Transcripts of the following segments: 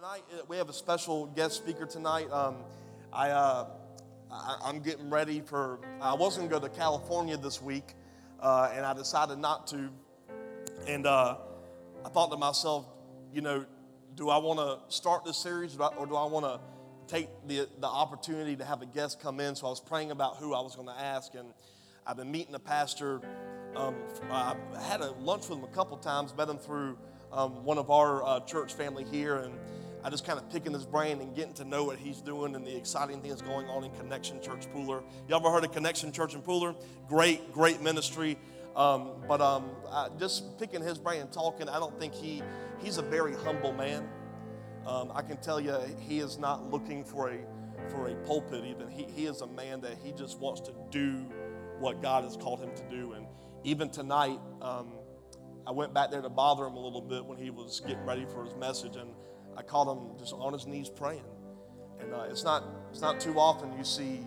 tonight uh, we have a special guest speaker tonight. Um, I, uh, I am getting ready for. I was going to go to California this week, uh, and I decided not to. And uh, I thought to myself, you know, do I want to start this series, or do I want to take the the opportunity to have a guest come in? So I was praying about who I was going to ask, and I've been meeting a pastor. Um, I had a lunch with him a couple times, met him through um, one of our uh, church family here, and I just kind of picking his brain and getting to know what he's doing and the exciting things going on in Connection Church Pooler. You ever heard of Connection Church in Pooler? Great, great ministry. Um, but um, just picking his brain and talking, I don't think he he's a very humble man. Um, I can tell you, he is not looking for a for a pulpit. Even he he is a man that he just wants to do what God has called him to do. And even tonight, um, I went back there to bother him a little bit when he was getting ready for his message, and I caught him just on his knees praying. And uh, it's not it's not too often you see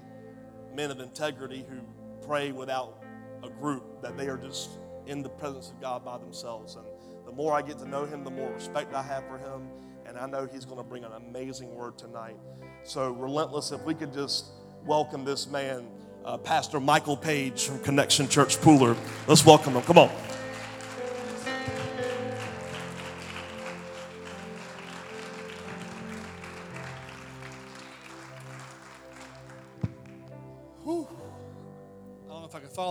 men of integrity who pray without a group that they are just in the presence of God by themselves. And the more I get to know him, the more respect I have for him, and I know he's going to bring an amazing word tonight. So relentless, if we could just welcome this man, uh, Pastor Michael Page from Connection Church Pooler. Let's welcome him. Come on.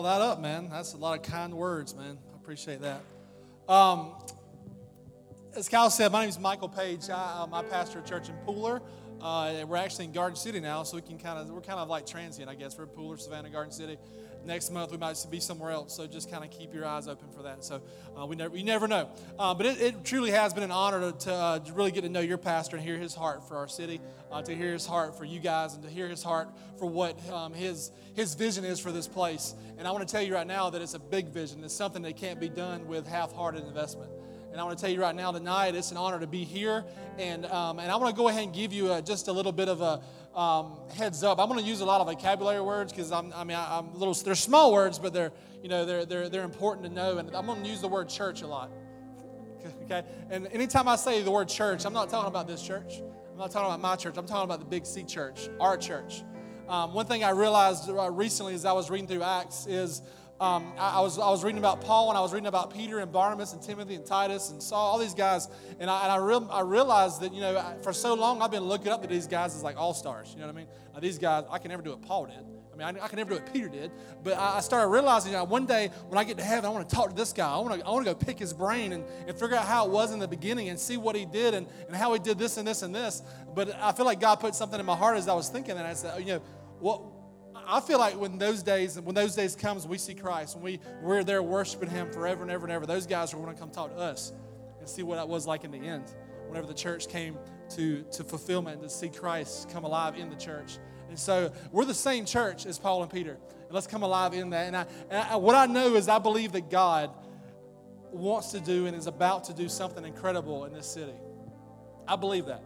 Follow that up, man. That's a lot of kind words, man. I appreciate that. Um, as Kyle said, my name is Michael Page. I, am uh, pastor at church in Pooler. Uh, we're actually in Garden City now, so we can kind of we're kind of like transient, I guess. We're Pooler, Savannah, Garden City next month we might be somewhere else. So just kind of keep your eyes open for that. So uh, we never, you never know. Uh, but it, it, truly has been an honor to, to, uh, really get to know your pastor and hear his heart for our city, uh, to hear his heart for you guys, and to hear his heart for what um, his his vision is for this place. And I want to tell you right now that it's a big vision. It's something that can't be done with half-hearted investment. And I want to tell you right now tonight, it's an honor to be here. And, um, and I want to go ahead and give you a, just a little bit of a, um, heads up. I'm going to use a lot of vocabulary words because I'm, I mean, I, am little. They're small words, but they're, you know, they're they're they're important to know. And I'm going to use the word church a lot. Okay. And anytime I say the word church, I'm not talking about this church. I'm not talking about my church. I'm talking about the Big C church, our church. Um, one thing I realized uh, recently as I was reading through Acts is um, I, I, was, I was reading about Paul and I was reading about Peter and Barnabas and Timothy and Titus and Saul, all these guys. And I, and I, real, I realized that, you know, for so long I've been looking up to these guys as like all stars. You know what I mean? Uh, these guys, I can never do what Paul did. I mean, I, I can never do what Peter did. But I, I started realizing, you know, one day when I get to heaven, I want to talk to this guy. I want to, I want to go pick his brain and, and figure out how it was in the beginning and see what he did and, and how he did this and this and this. But I feel like God put something in my heart as I was thinking, and I said, you know, what I feel like when those days, when those days comes, we see Christ, when we, we're there worshiping Him forever and ever and ever, those guys are going to come talk to us and see what that was like in the end. Whenever the church came to, to fulfillment and to see Christ come alive in the church. And so we're the same church as Paul and Peter. And let's come alive in that. And, I, and I, what I know is I believe that God wants to do and is about to do something incredible in this city. I believe that.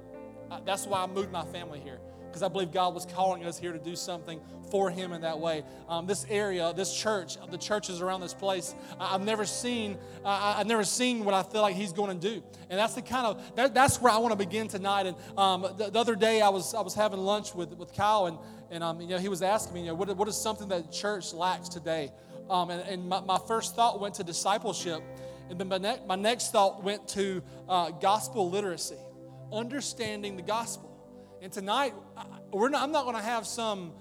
That's why I moved my family here because I believe God was calling us here to do something for Him in that way. Um, this area, this church, the churches around this place, I've never seen. Uh, I've never seen what I feel like He's going to do, and that's the kind of that, that's where I want to begin tonight. And um, the, the, other day, I was I was having lunch with with Kyle, and and um, you know he was asking me, you know, what, what is something that church lacks today? Um, and, and my, my first thought went to discipleship, and then my, ne- my next thought went to uh, gospel literacy, understanding the gospel. And tonight, we're not, I'm not going to have some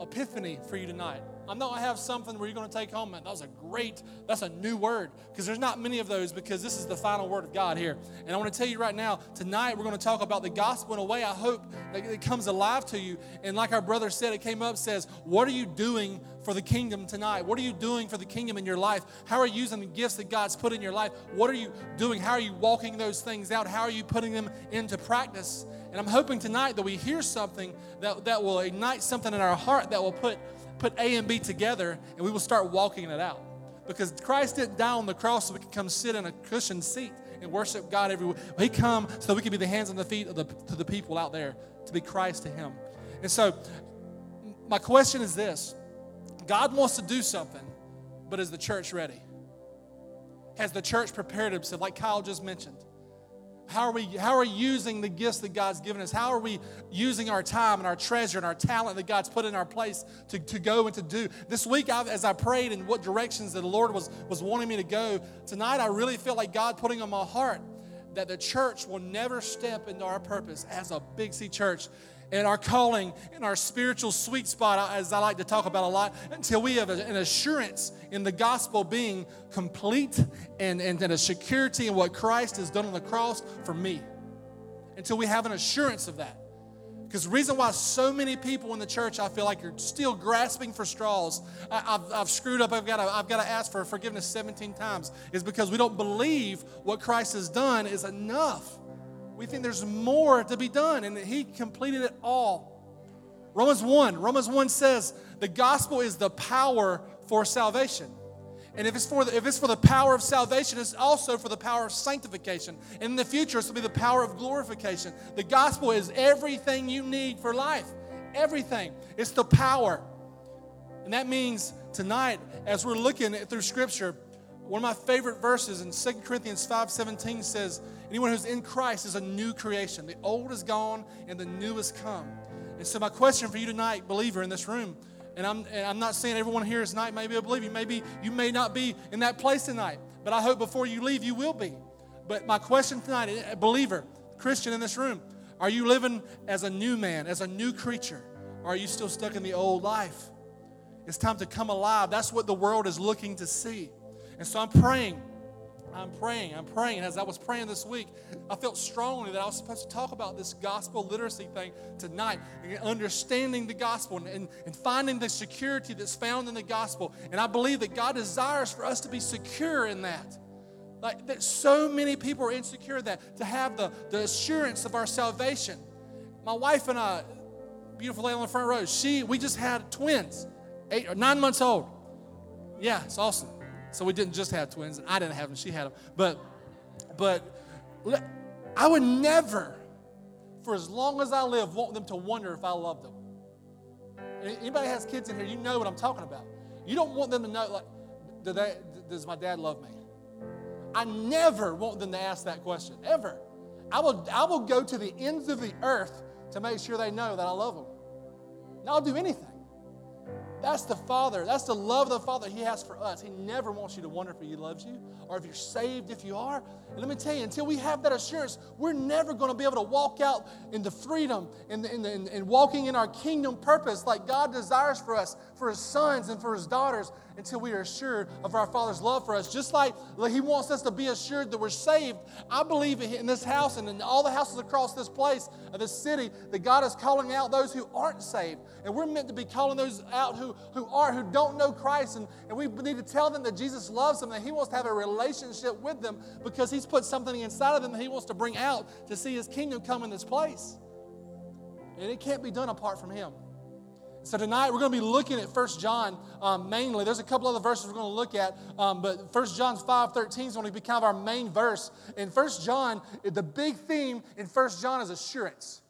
epiphany for you tonight. I'm I have something where you're going to take home, and that was a great, that's a new word. Because there's not many of those because this is the final word of God here. And I want to tell you right now, tonight we're going to talk about the gospel in a way I hope that it comes alive to you. And like our brother said, it came up, says, What are you doing for the kingdom tonight? What are you doing for the kingdom in your life? How are you using the gifts that God's put in your life? What are you doing? How are you walking those things out? How are you putting them into practice? And I'm hoping tonight that we hear something that, that will ignite something in our heart that will put, put A and B together and we will start walking it out. Because Christ didn't die on the cross so we could come sit in a cushioned seat and worship God everywhere. He come so we can be the hands and the feet of the, to the people out there, to be Christ to Him. And so, my question is this God wants to do something, but is the church ready? Has the church prepared itself, like Kyle just mentioned? How are we how are we using the gifts that God's given us? How are we using our time and our treasure and our talent that God's put in our place to, to go and to do? This week, I've, as I prayed in what directions that the Lord was, was wanting me to go, tonight I really feel like God putting on my heart that the church will never step into our purpose as a Big C church and our calling and our spiritual sweet spot, as I like to talk about a lot, until we have an assurance in the gospel being complete and, and, and a security in what Christ has done on the cross for me. Until we have an assurance of that. Because the reason why so many people in the church, I feel like, are still grasping for straws, I, have I've screwed up, I've got, I've got to ask for forgiveness 17 times, is because we don't believe what Christ has done is enough. We think there's more to be done and that He completed it all. Romans 1, Romans 1 says the gospel is the power for salvation. And if it's for the, if it's for the power of salvation, it's also for the power of sanctification. And in the future, it's to be the power of glorification. The gospel is everything you need for life. Everything. It's the power. And that means tonight, as we're looking through Scripture, one of my favorite verses in 2 Corinthians 5:17 says, Anyone who's in Christ is a new creation. The old is gone and the new has come. And so, my question for you tonight, believer in this room, and I'm, and I'm not saying everyone here tonight may be a believer. Maybe you may not be in that place tonight, but I hope before you leave, you will be. But my question tonight, eh, believer, Christian in this room, are you living as a new man, as a new creature? Or are you still stuck in the old life? It's time to come alive. That's what the world is looking to see. And so I'm praying I'm praying, I'm praying. As I was praying this week, I felt strongly that I was supposed to talk about this gospel literacy thing tonight, understanding the gospel and, and, and, finding the security that's found in the gospel. And I believe that God desires for us to be secure in that. Like that so many people are insecure that to have the, the assurance of our salvation. My wife and I, beautiful lady on the front row, she we just had twins, eight or nine months old. Yeah, it's awesome. So we didn't just have twins. I didn't have them, she had them. But, but I would never, for as long as I live, want them to wonder if I love them. Anybody has kids in here, you know what I'm talking about. You don't want them to know, like, do they, does my dad love me? I never want them to ask that question, ever. I will, I will go to the ends of the earth to make sure they know that I love them. And I'll do anything. That's the Father. That's the love of the Father He has for us. He never wants you to wonder if He loves you or if you're saved if you are. And let me tell you, until we have that assurance, we're never going to be able to walk out into freedom and, and, and, and walking in our kingdom purpose like God desires for us, for His sons and for His daughters, until we are assured of our Father's love for us. Just like He wants us to be assured that we're saved, I believe in this house and in all the houses across this place, this city, that God is calling out those who aren't saved. And we're meant to be calling those out who, who are, who don't know Christ. And, and we need to tell them that Jesus loves them, that He wants to have a relationship with them because He's put something inside of them that He wants to bring out to see His kingdom come in this place. And it can't be done apart from Him. So tonight we're going to be looking at 1 John um, mainly. There's a couple other verses we're going to look at, um, but 1 John 5 13 is going to be kind of our main verse. In 1 John, the big theme in 1 John is assurance.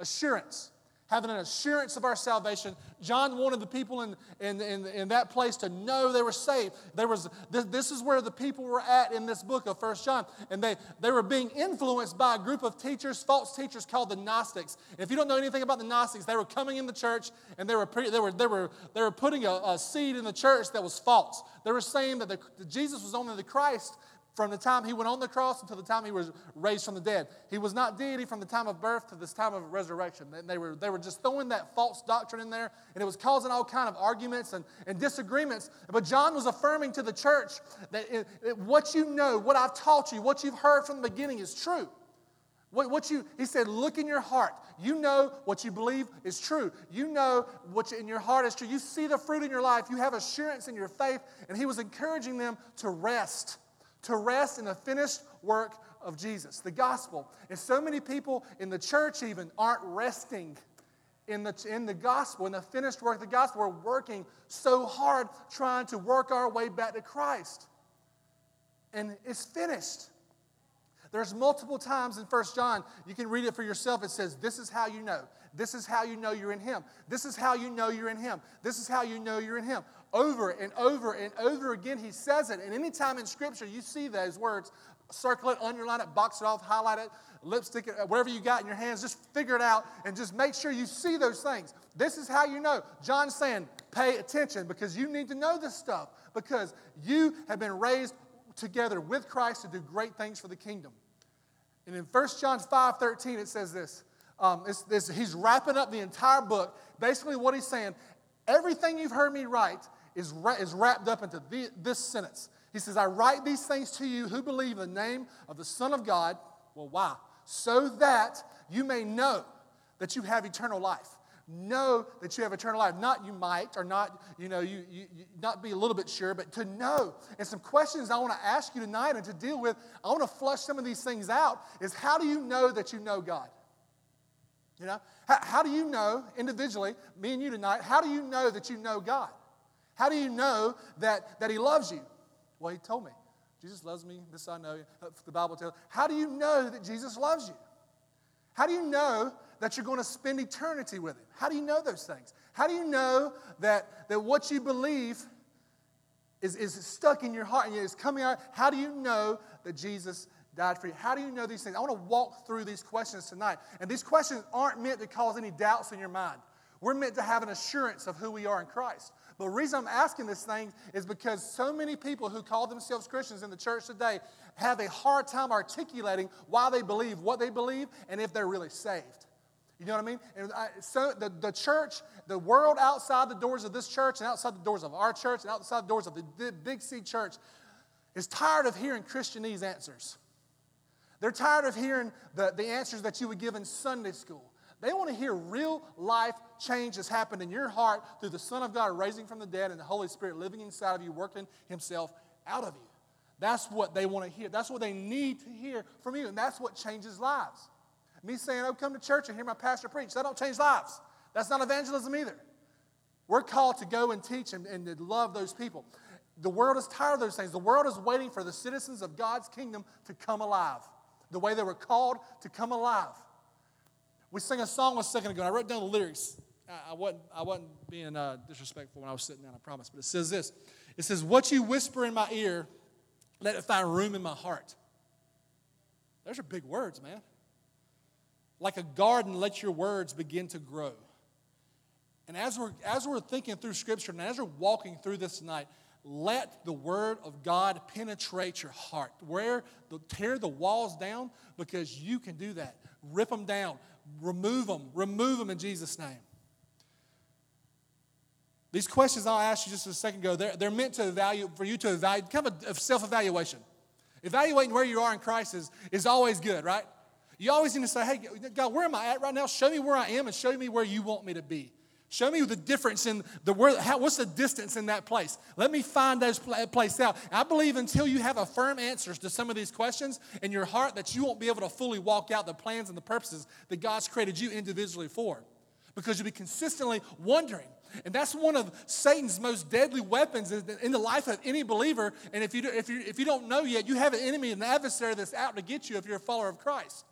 Assurance having an assurance of our salvation. John wanted the people in, in, in, in, that place to know they were saved. There was, this, is where the people were at in this book of First John. And they, they were being influenced by a group of teachers, false teachers called the Gnostics. If you don't know anything about the Gnostics, they were coming in the church and they were, they were, they were, they were putting a, a seed in the church that was false. They were saying that, the, that Jesus was only the Christ from the time he went on the cross until the time he was raised from the dead. He was not deity from the time of birth to this time of resurrection. They were, they were just throwing that false doctrine in there, and it was causing all kind of arguments and, and disagreements. But John was affirming to the church that it, it, what you know, what I've taught you, what you've heard from the beginning is true. What, what you, he said, look in your heart. You know what you believe is true. You know what you, in your heart is true. You see the fruit in your life. You have assurance in your faith. And he was encouraging them to rest to rest in the finished work of Jesus, the gospel. And so many people in the church, even, aren't resting in the, in the gospel, in the finished work of the gospel. We're working so hard trying to work our way back to Christ. And it's finished. There's multiple times in First John, you can read it for yourself. It says, This is how you know. This is how you know you're in Him. This is how you know you're in Him. This is how you know you're in Him. Over and over and over again, He says it. And anytime in Scripture you see those words, circle it, underline it, box it off, highlight it, lipstick it, whatever you got in your hands, just figure it out and just make sure you see those things. This is how you know. John's saying, pay attention because you need to know this stuff because you have been raised together with Christ to do great things for the kingdom. And in 1 John 5 13, it says this. Um, it's, it's, he's wrapping up the entire book. Basically, what he's saying, everything you've heard me write is, is wrapped up into the, this sentence. He says, I write these things to you who believe in the name of the Son of God. Well, why? So that you may know that you have eternal life. Know that you have eternal life. Not you might, or not, you know, you, you, you not be a little bit sure, but to know. And some questions I want to ask you tonight and to deal with, I want to flush some of these things out, is how do you know that you know God? You know, how, how do you know individually, me and you tonight, how do you know that you know God? How do you know that, that He loves you? Well, he told me. Jesus loves me. This I know. The Bible tells. How do you know that Jesus loves you? How do you know that you're going to spend eternity with him? How do you know those things? How do you know that, that what you believe is, is stuck in your heart and is coming out? How do you know that Jesus died for you? How do you know these things? I want to walk through these questions tonight. And these questions aren't meant to cause any doubts in your mind. We're meant to have an assurance of who we are in Christ. The reason I'm asking this thing is because so many people who call themselves Christians in the church today have a hard time articulating why they believe what they believe and if they're really saved. You know what I mean? And I, so the, the church, the world outside the doors of this church and outside the doors of our church and outside the doors of the Big C church is tired of hearing Christianese answers. They're tired of hearing the, the answers that you would give in Sunday school. They want to hear real life change has happened in your heart through the Son of God raising from the dead and the Holy Spirit living inside of you, working Himself out of you. That's what they want to hear. That's what they need to hear from you. And that's what changes lives. Me saying, oh, come to church and hear my pastor preach, that don't change lives. That's not evangelism either. We're called to go and teach and, and to love those people. The world is tired of those things. The world is waiting for the citizens of God's kingdom to come alive, the way they were called to come alive. We sang a song a second ago. I wrote down the lyrics. I, I wasn't, I wasn't being uh, disrespectful when I was sitting down, I promise. But it says this It says, What you whisper in my ear, let it find room in my heart. Those are big words, man. Like a garden, let your words begin to grow. And as we're, as we're thinking through Scripture and as we're walking through this tonight, let the Word of God penetrate your heart. Where the, tear the walls down because you can do that. Rip them down. Remove them. Remove them in Jesus' name. These questions I asked you just a second ago, they're, they're meant to evaluate, for you to evaluate, kind of a, self evaluation. Evaluating where you are in Christ is, is always good, right? You always need to say, hey, God, where am I at right now? Show me where I am and show me where you want me to be. Show me the difference in the how, what's the distance in that place. Let me find those place out. I believe until you have a firm answers to some of these questions in your heart, that you won't be able to fully walk out the plans and the purposes that God's created you individually for, because you'll be consistently wondering. And that's one of Satan's most deadly weapons in the life of any believer. And if you, do, if, you, if you don't know yet, you have an enemy, an adversary that's out to get you if you're a follower of Christ.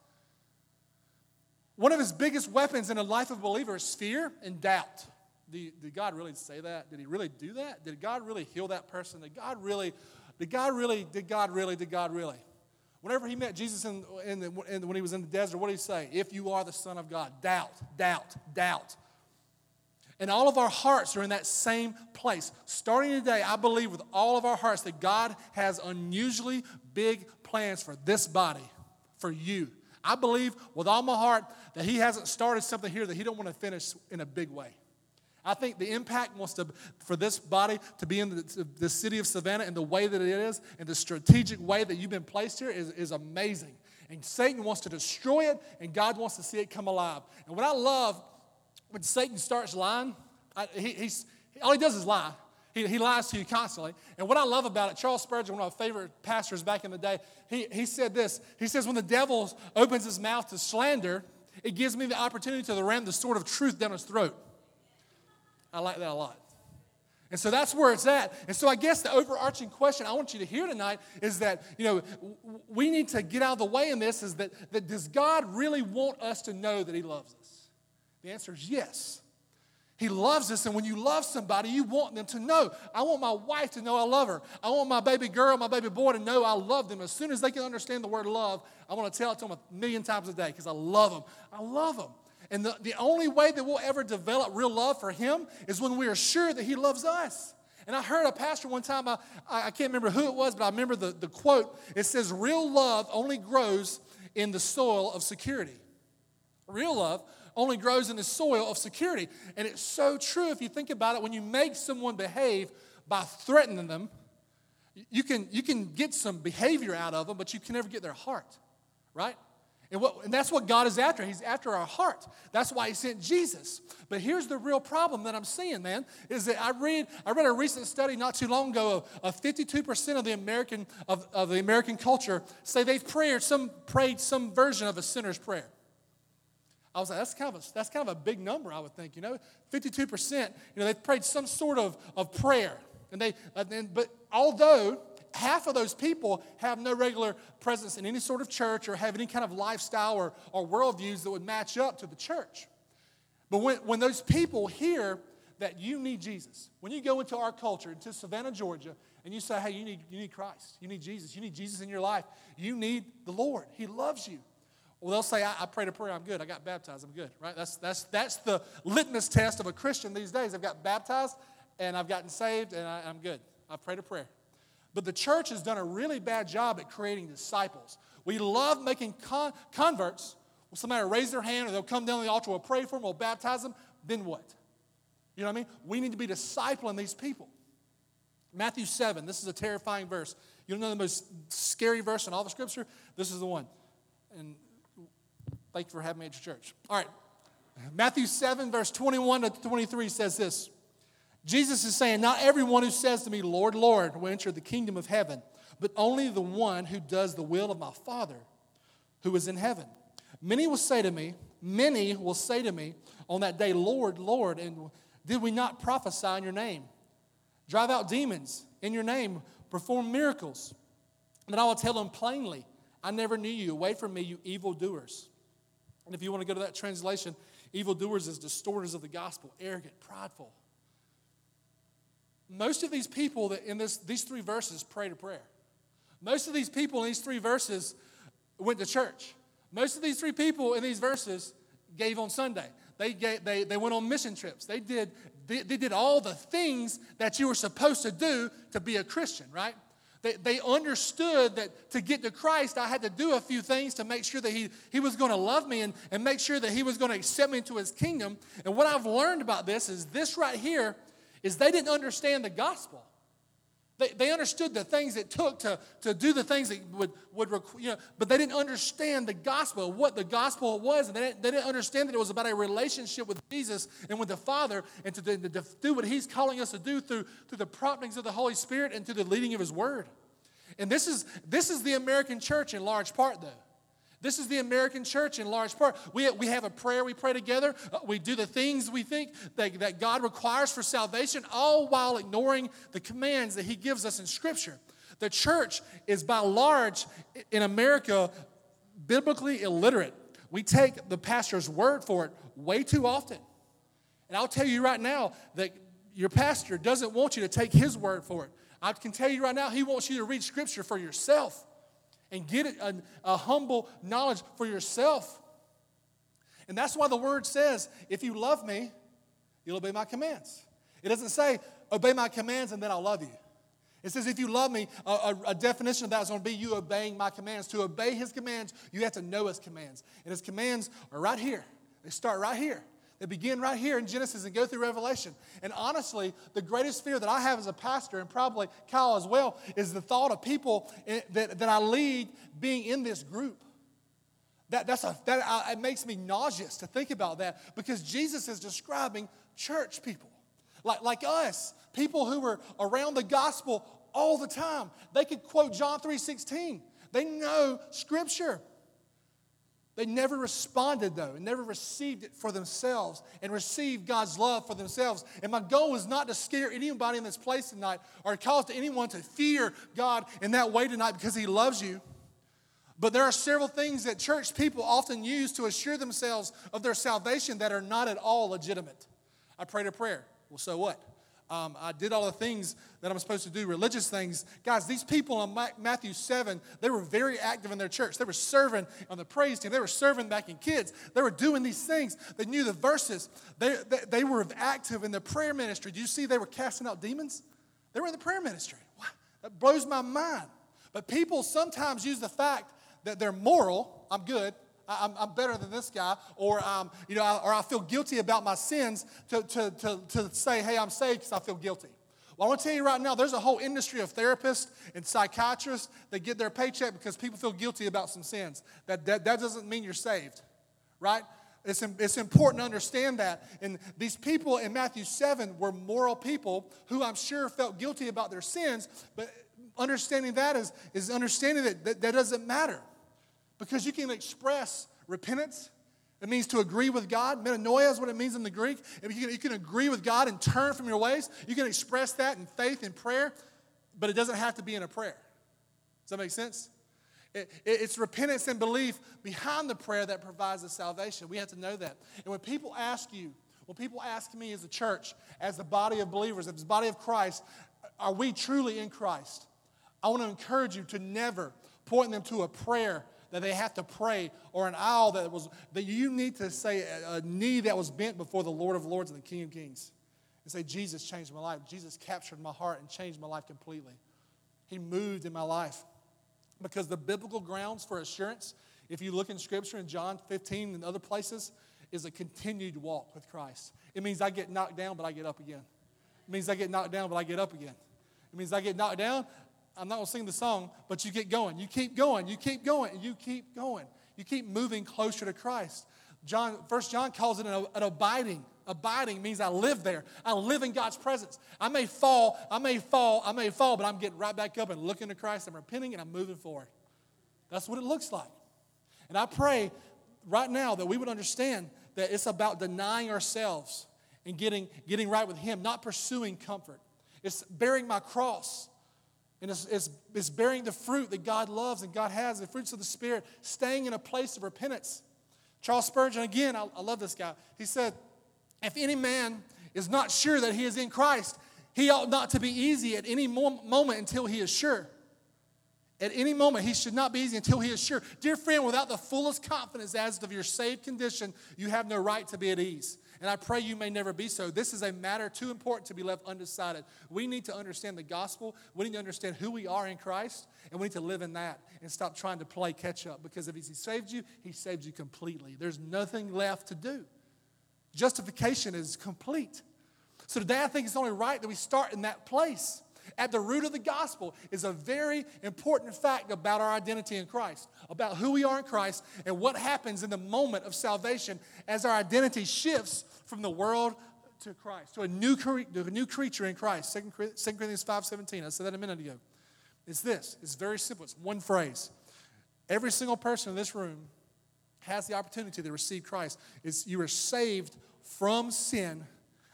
One of his biggest weapons in the life of a believer is fear and doubt. Did, did God really say that? Did he really do that? Did God really heal that person? Did God really, did God really, did God really, did God really? Whenever he met Jesus in, in, the, in when he was in the desert, what did he say? If you are the Son of God, doubt, doubt, doubt. And all of our hearts are in that same place. Starting today, I believe with all of our hearts that God has unusually big plans for this body, for you. I believe with all my heart that He hasn't started something here that He don't want to finish in a big way. I think the impact wants to, for this body to be in the, the city of Savannah in the way that it is, in the strategic way that you've been placed here, is, is amazing. And Satan wants to destroy it, and God wants to see it come alive. And what I love when Satan starts lying, I, he, he's, all he does is lie. He, he lies to you constantly. And what I love about it, Charles Spurgeon, one of my favorite pastors back in the day, he, he said this. He says, When the devil opens his mouth to slander, it gives me the opportunity to ram the sword of truth down his throat. I like that a lot. And so that's where it's at. And so I guess the overarching question I want you to hear tonight is that, you know, we need to get out of the way in this is that, that does God really want us to know that He loves us? The answer is yes. He loves us, and when you love somebody, you want them to know. I want my wife to know I love her. I want my baby girl, my baby boy to know I love them. As soon as they can understand the word love, I want to tell it to them a million times a day because I love them. I love them. And the, the only way that we'll ever develop real love for him is when we are sure that he loves us. And I heard a pastor one time, I, I can't remember who it was, but I remember the, the quote. It says, Real love only grows in the soil of security. Real love only grows in the soil of security. And it's so true if you think about it. When you make someone behave by threatening them, you can, you can get some behavior out of them, but you can never get their heart, right? And, what, and that's what God is after. He's after our heart. That's why He sent Jesus. But here's the real problem that I'm seeing, man, is that I read, I read a recent study not too long ago of, of 52% of the American of, of the American culture say they've prayed some prayed some version of a sinner's prayer. I was like, that's kind of a, that's kind of a big number, I would think. You know, 52%, you know, they've prayed some sort of, of prayer. And they, uh, and, but although half of those people have no regular presence in any sort of church or have any kind of lifestyle or, or worldviews that would match up to the church. But when, when those people hear that you need Jesus, when you go into our culture, into Savannah, Georgia, and you say, hey, you need, you need Christ, you need Jesus, you need Jesus in your life, you need the Lord, He loves you. Well, they'll say, I, I prayed a prayer, I'm good. I got baptized, I'm good, right? That's, that's, that's the litmus test of a Christian these days. I've got baptized and I've gotten saved and I, I'm good. I've prayed a prayer. But the church has done a really bad job at creating disciples. We love making con- converts. Well, somebody will raise their hand or they'll come down the altar, we'll pray for them, we'll baptize them. Then what? You know what I mean? We need to be discipling these people. Matthew 7, this is a terrifying verse. You know the most scary verse in all the scripture? This is the one. And Thank you for having me at your church. All right. Matthew 7, verse 21 to 23 says this Jesus is saying, Not everyone who says to me, Lord, Lord, will enter the kingdom of heaven, but only the one who does the will of my Father who is in heaven. Many will say to me, Many will say to me on that day, Lord, Lord, and did we not prophesy in your name? Drive out demons in your name, perform miracles. And I will tell them plainly, I never knew you. Away from me, you evildoers. And if you want to go to that translation, evildoers is distorters of the gospel, arrogant, prideful. Most of these people that in this, these three verses prayed a prayer. Most of these people in these three verses went to church. Most of these three people in these verses gave on Sunday. They, gave, they, they went on mission trips. They did, they, they did all the things that you were supposed to do to be a Christian, right? They, they understood that to get to Christ, I had to do a few things to make sure that He, he was going to love me and, and make sure that He was going to accept me into His kingdom. And what I've learned about this is this right here is they didn't understand the gospel. They, they understood the things it took to, to do the things that would, would you know, but they didn't understand the gospel, what the gospel was. And they didn't, they didn't understand that it was about a relationship with Jesus and with the Father and to, to, to do what He's calling us to do through, through the promptings of the Holy Spirit and through the leading of His Word. And this is, this is the American church in large part, though. This is the American church in large part. We, we have a prayer we pray together. Uh, we do the things we think that, that God requires for salvation, all while ignoring the commands that He gives us in Scripture. The church is by large in America biblically illiterate. We take the pastor's word for it way too often. And I'll tell you right now that your pastor doesn't want you to take his word for it. I can tell you right now, he wants you to read Scripture for yourself and get a, a humble knowledge for yourself. And that's why the word says, if you love me, you'll obey my commands. It doesn't say, obey my commands and then I'll love you. It says, if you love me, a, a, a, definition of that is going to be you obeying my commands. To obey his commands, you have to know his commands. And his commands are right here. They start right here. They begin right here in Genesis and go through Revelation. And honestly, the greatest fear that I have as a pastor, and probably Kyle as well, is the thought of people that, that I lead being in this group. That, that's a, that uh, it makes me nauseous to think about that because Jesus is describing church people, like, like us, people who were around the gospel all the time. They could quote John 3.16. They know Scripture. They never responded, though, and never received it for themselves and received God's love for themselves. And my goal is not to scare anybody in this place tonight or cause anyone to fear God in that way tonight because He loves you. But there are several things that church people often use to assure themselves of their salvation that are not at all legitimate. I prayed a prayer. Well, so what? Um, I did all the things that I'm supposed to do, religious things. Guys, these people in Matthew 7, they were very active in their church. They were serving on the praise team. They were serving back in kids. They were doing these things. They knew the verses. They, they, they were active in the prayer ministry. Do you see they were casting out demons? They were in the prayer ministry. That blows my mind. But people sometimes use the fact that they're moral, I'm good, I'm, I'm better than this guy, or, um, you know, or I feel guilty about my sins to, to, to, to say, hey, I'm saved because I feel guilty. Well, I want to tell you right now, there's a whole industry of therapists and psychiatrists that get their paycheck because people feel guilty about some sins. That, that, that doesn't mean you're saved, right? It's, it's important to understand that. And these people in Matthew 7 were moral people who I'm sure felt guilty about their sins, but understanding that is, is understanding that, that that doesn't matter. Because you can express repentance. It means to agree with God. Metanoia is what it means in the Greek. You can, you can agree with God and turn from your ways, you can express that in faith and prayer, but it doesn't have to be in a prayer. Does that make sense? It, it, it's repentance and belief behind the prayer that provides the salvation. We have to know that. And when people ask you, when people ask me as a church, as the body of believers, as the body of Christ, are we truly in Christ? I want to encourage you to never point them to a prayer that they have to pray or an aisle that was that you need to say a, a knee that was bent before the Lord of Lords and the King of Kings and say, Jesus changed my life. Jesus captured my heart and changed my life completely. He moved in my life. Because the biblical grounds for assurance, if you look in Scripture in John 15 and other places, is a continued walk with Christ. It means I get knocked down, but I get up again. It means I get knocked down, but I get up again. It means I get knocked down, I'm not going to sing the song, but you get going. You keep going. You keep going. You keep going. You keep moving closer to Christ. John, First John calls it an, an abiding. Abiding means I live there. I live in God's presence. I may fall, I may fall, I may fall, but I'm getting right back up and looking to Christ. I'm repenting and I'm moving forward. That's what it looks like. And I pray right now that we would understand that it's about denying ourselves and getting, getting right with Him, not pursuing comfort. It's bearing my cross and it's, it's, bearing the fruit that God loves and God has, the fruits of the Spirit, staying in a place of repentance. Charles Spurgeon, again, I, I love this guy. He said, If any man is not sure that he is in Christ, he ought not to be easy at any moment until he is sure. At any moment, he should not be easy until he is sure. Dear friend, without the fullest confidence as to your saved condition, you have no right to be at ease. And I pray you may never be so. This is a matter too important to be left undecided. We need to understand the gospel. We need to understand who we are in Christ, and we need to live in that and stop trying to play catch up because if He saved you, He saved you completely. There's nothing left to do. Justification is complete. So today, I think it's only right that we start in that place. At the root of the gospel is a very important fact about our identity in Christ, about who we are in Christ, and what happens in the moment of salvation as our identity shifts from the world to Christ, to a new, to a new creature in Christ. 2 Corinthians 5.17, I said that a minute ago. It's this. It's very simple. It's one phrase. Every single person in this room has the opportunity to receive Christ. It's, you are saved from sin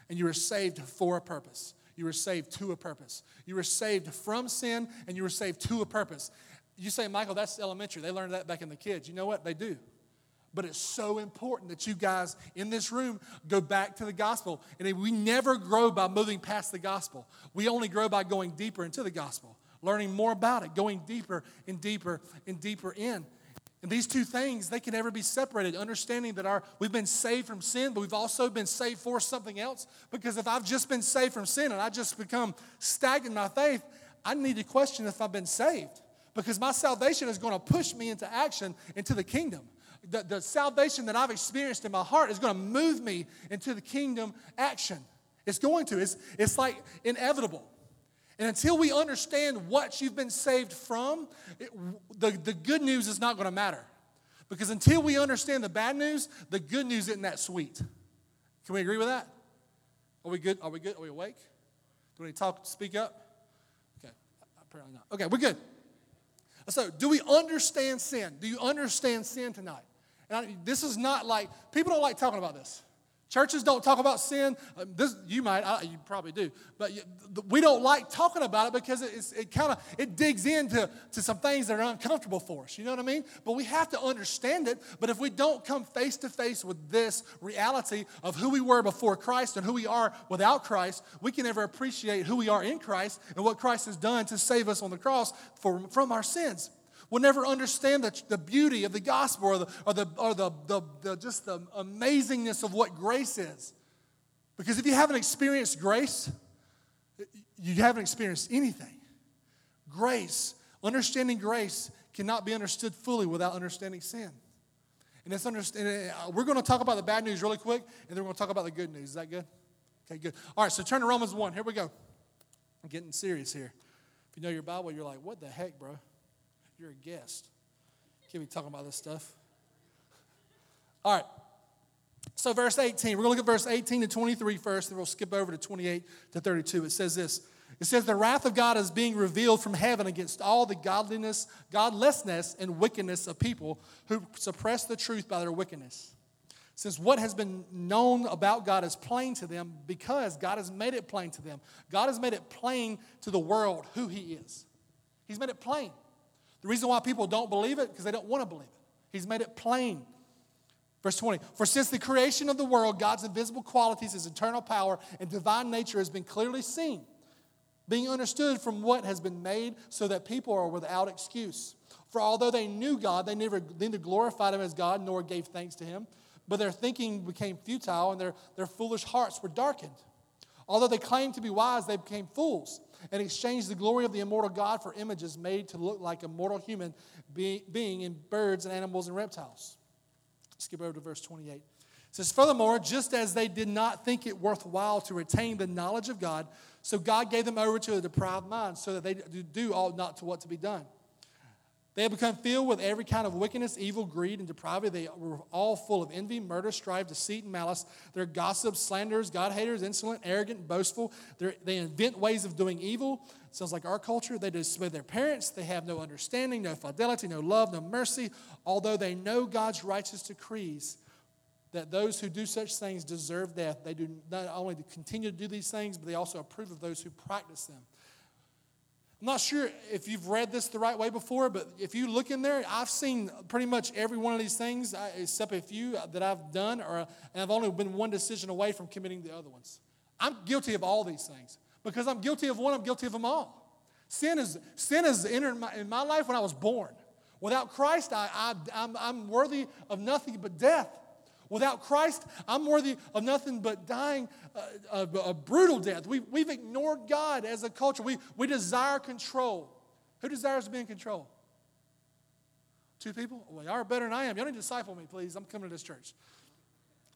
and you are saved for a purpose. You were saved to a purpose. You were saved from sin and you were saved to a purpose. You say, Michael, that's elementary. They learned that back in the kids. You know what? They do. But it's so important that you guys in this room go back to the gospel. And we never grow by moving past the gospel, we only grow by going deeper into the gospel, learning more about it, going deeper and deeper and deeper in. And these two things, they can never be separated. Understanding that our, we've been saved from sin, but we've also been saved for something else. Because if I've just been saved from sin and I just become stagnant in my faith, I need to question if I've been saved. Because my salvation is going to push me into action into the kingdom. The, the salvation that I've experienced in my heart is going to move me into the kingdom action. It's going to. It's, it's like inevitable. And until we understand what you've been saved from, it, the, the good news is not going to matter. Because until we understand the bad news, the good news isn't that sweet. Can we agree with that? Are we good? Are we good? Are we awake? Do we need to talk, speak up? Okay, apparently not. Okay, we're good. So, do we understand sin? Do you understand sin tonight? And I, this is not like, people don't like talking about this. Churches don't talk about sin. Uh, this you might, I, you probably do, but we don't like talking about it because it, it kind of it digs into to some things that are uncomfortable for us. You know what I mean? But we have to understand it. But if we don't come face to face with this reality of who we were before Christ and who we are without Christ, we can never appreciate who we are in Christ and what Christ has done to save us on the cross for, from our sins will never understand the, the beauty of the gospel or, the, or, the, or the, the, the, just the amazingness of what grace is. Because if you haven't experienced grace, you haven't experienced anything. Grace, understanding grace, cannot be understood fully without understanding sin. And it's understand, uh, we're going to talk about the bad news really quick, and then we're going to talk about the good news. Is that good? Okay, good. All right, so turn to Romans 1. Here we go. I'm getting serious here. If you know your Bible, you're like, what the heck, bro? You're a guest. Can't be talking about this stuff. All right. So, verse 18, we're going to look at verse 18 to 23 first, then we'll skip over to 28 to 32. It says this It says, The wrath of God is being revealed from heaven against all the godliness, godlessness, and wickedness of people who suppress the truth by their wickedness. Since what has been known about God is plain to them because God has made it plain to them. God has made it plain to the world who He is. He's made it plain. The reason why people don't believe it, because they don't want to believe it. He's made it plain. Verse 20, for since the creation of the world, God's invisible qualities, his eternal power, and divine nature has been clearly seen, being understood from what has been made, so that people are without excuse. For although they knew God, they never, neither glorified him as God nor gave thanks to him, but their thinking became futile and their, their foolish hearts were darkened. Although they claimed to be wise, they became fools and exchanged the glory of the immortal God for images made to look like a mortal human being in birds and animals and reptiles. Skip over to verse 28. It says, Furthermore, just as they did not think it worthwhile to retain the knowledge of God, so God gave them over to a depraved mind, so that they do all not to what to be done. They have become filled with every kind of wickedness, evil, greed, and depravity. They were all full of envy, murder, strife, deceit, and malice. They're gossips, slanderers, God haters, insolent, arrogant, boastful. They're, they invent ways of doing evil. Sounds like our culture. They disobey their parents. They have no understanding, no fidelity, no love, no mercy. Although they know God's righteous decrees that those who do such things deserve death, they do not only continue to do these things, but they also approve of those who practice them. I'm not sure if you've read this the right way before, but if you look in there, I've seen pretty much every one of these things, uh, except a few uh, that I've done, or, uh, and I've only been one decision away from committing the other ones. I'm guilty of all these things. Because I'm guilty of one, I'm guilty of them all. Sin is sin has entered my, in my life when I was born. Without Christ, I, I, I'm, I'm worthy of nothing but death. Without Christ, I'm worthy of nothing but dying a, a, a brutal death. We, we've ignored God as a culture. We, we desire control. Who desires to be in control? Two people? Well, y'all are better than I am. Y'all need to disciple me, please. I'm coming to this church.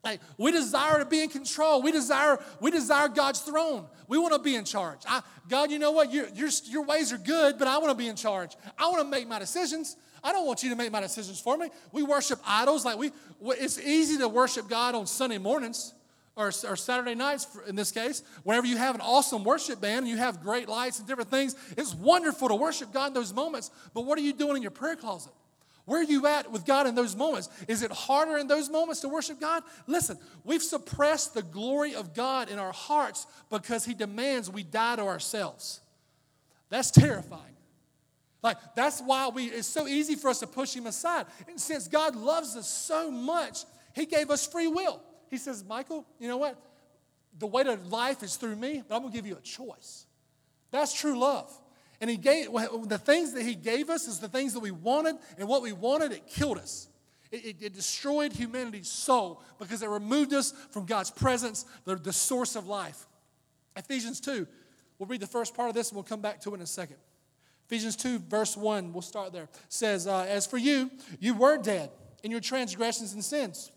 Hey, we desire to be in control. We desire, we desire God's throne. We want to be in charge. I, God, you know what? Your, your, your ways are good, but I want to be in charge. I want to make my decisions. I don't want you to make my decisions for me. We worship idols like we, it's easy to worship God on Sunday mornings or, or Saturday nights in this case. Whenever you have an awesome worship band and you have great lights and different things, it's wonderful to worship God in those moments. But what are you doing in your prayer closet? Where are you at with God in those moments? Is it harder in those moments to worship God? Listen, we've suppressed the glory of God in our hearts because He demands we die to ourselves. That's terrifying. Like, that's why we, it's so easy for us to push him aside. And since God loves us so much, he gave us free will. He says, Michael, you know what? The way to life is through me, but I'm going to give you a choice. That's true love. And he gave the things that he gave us is the things that we wanted, and what we wanted, it killed us. It, it, it destroyed humanity's soul because it removed us from God's presence, the, the source of life. Ephesians 2, we'll read the first part of this and we'll come back to it in a second. Ephesians 2, verse 1, we'll start there, says, uh, As for you, you were dead in your transgressions and sins,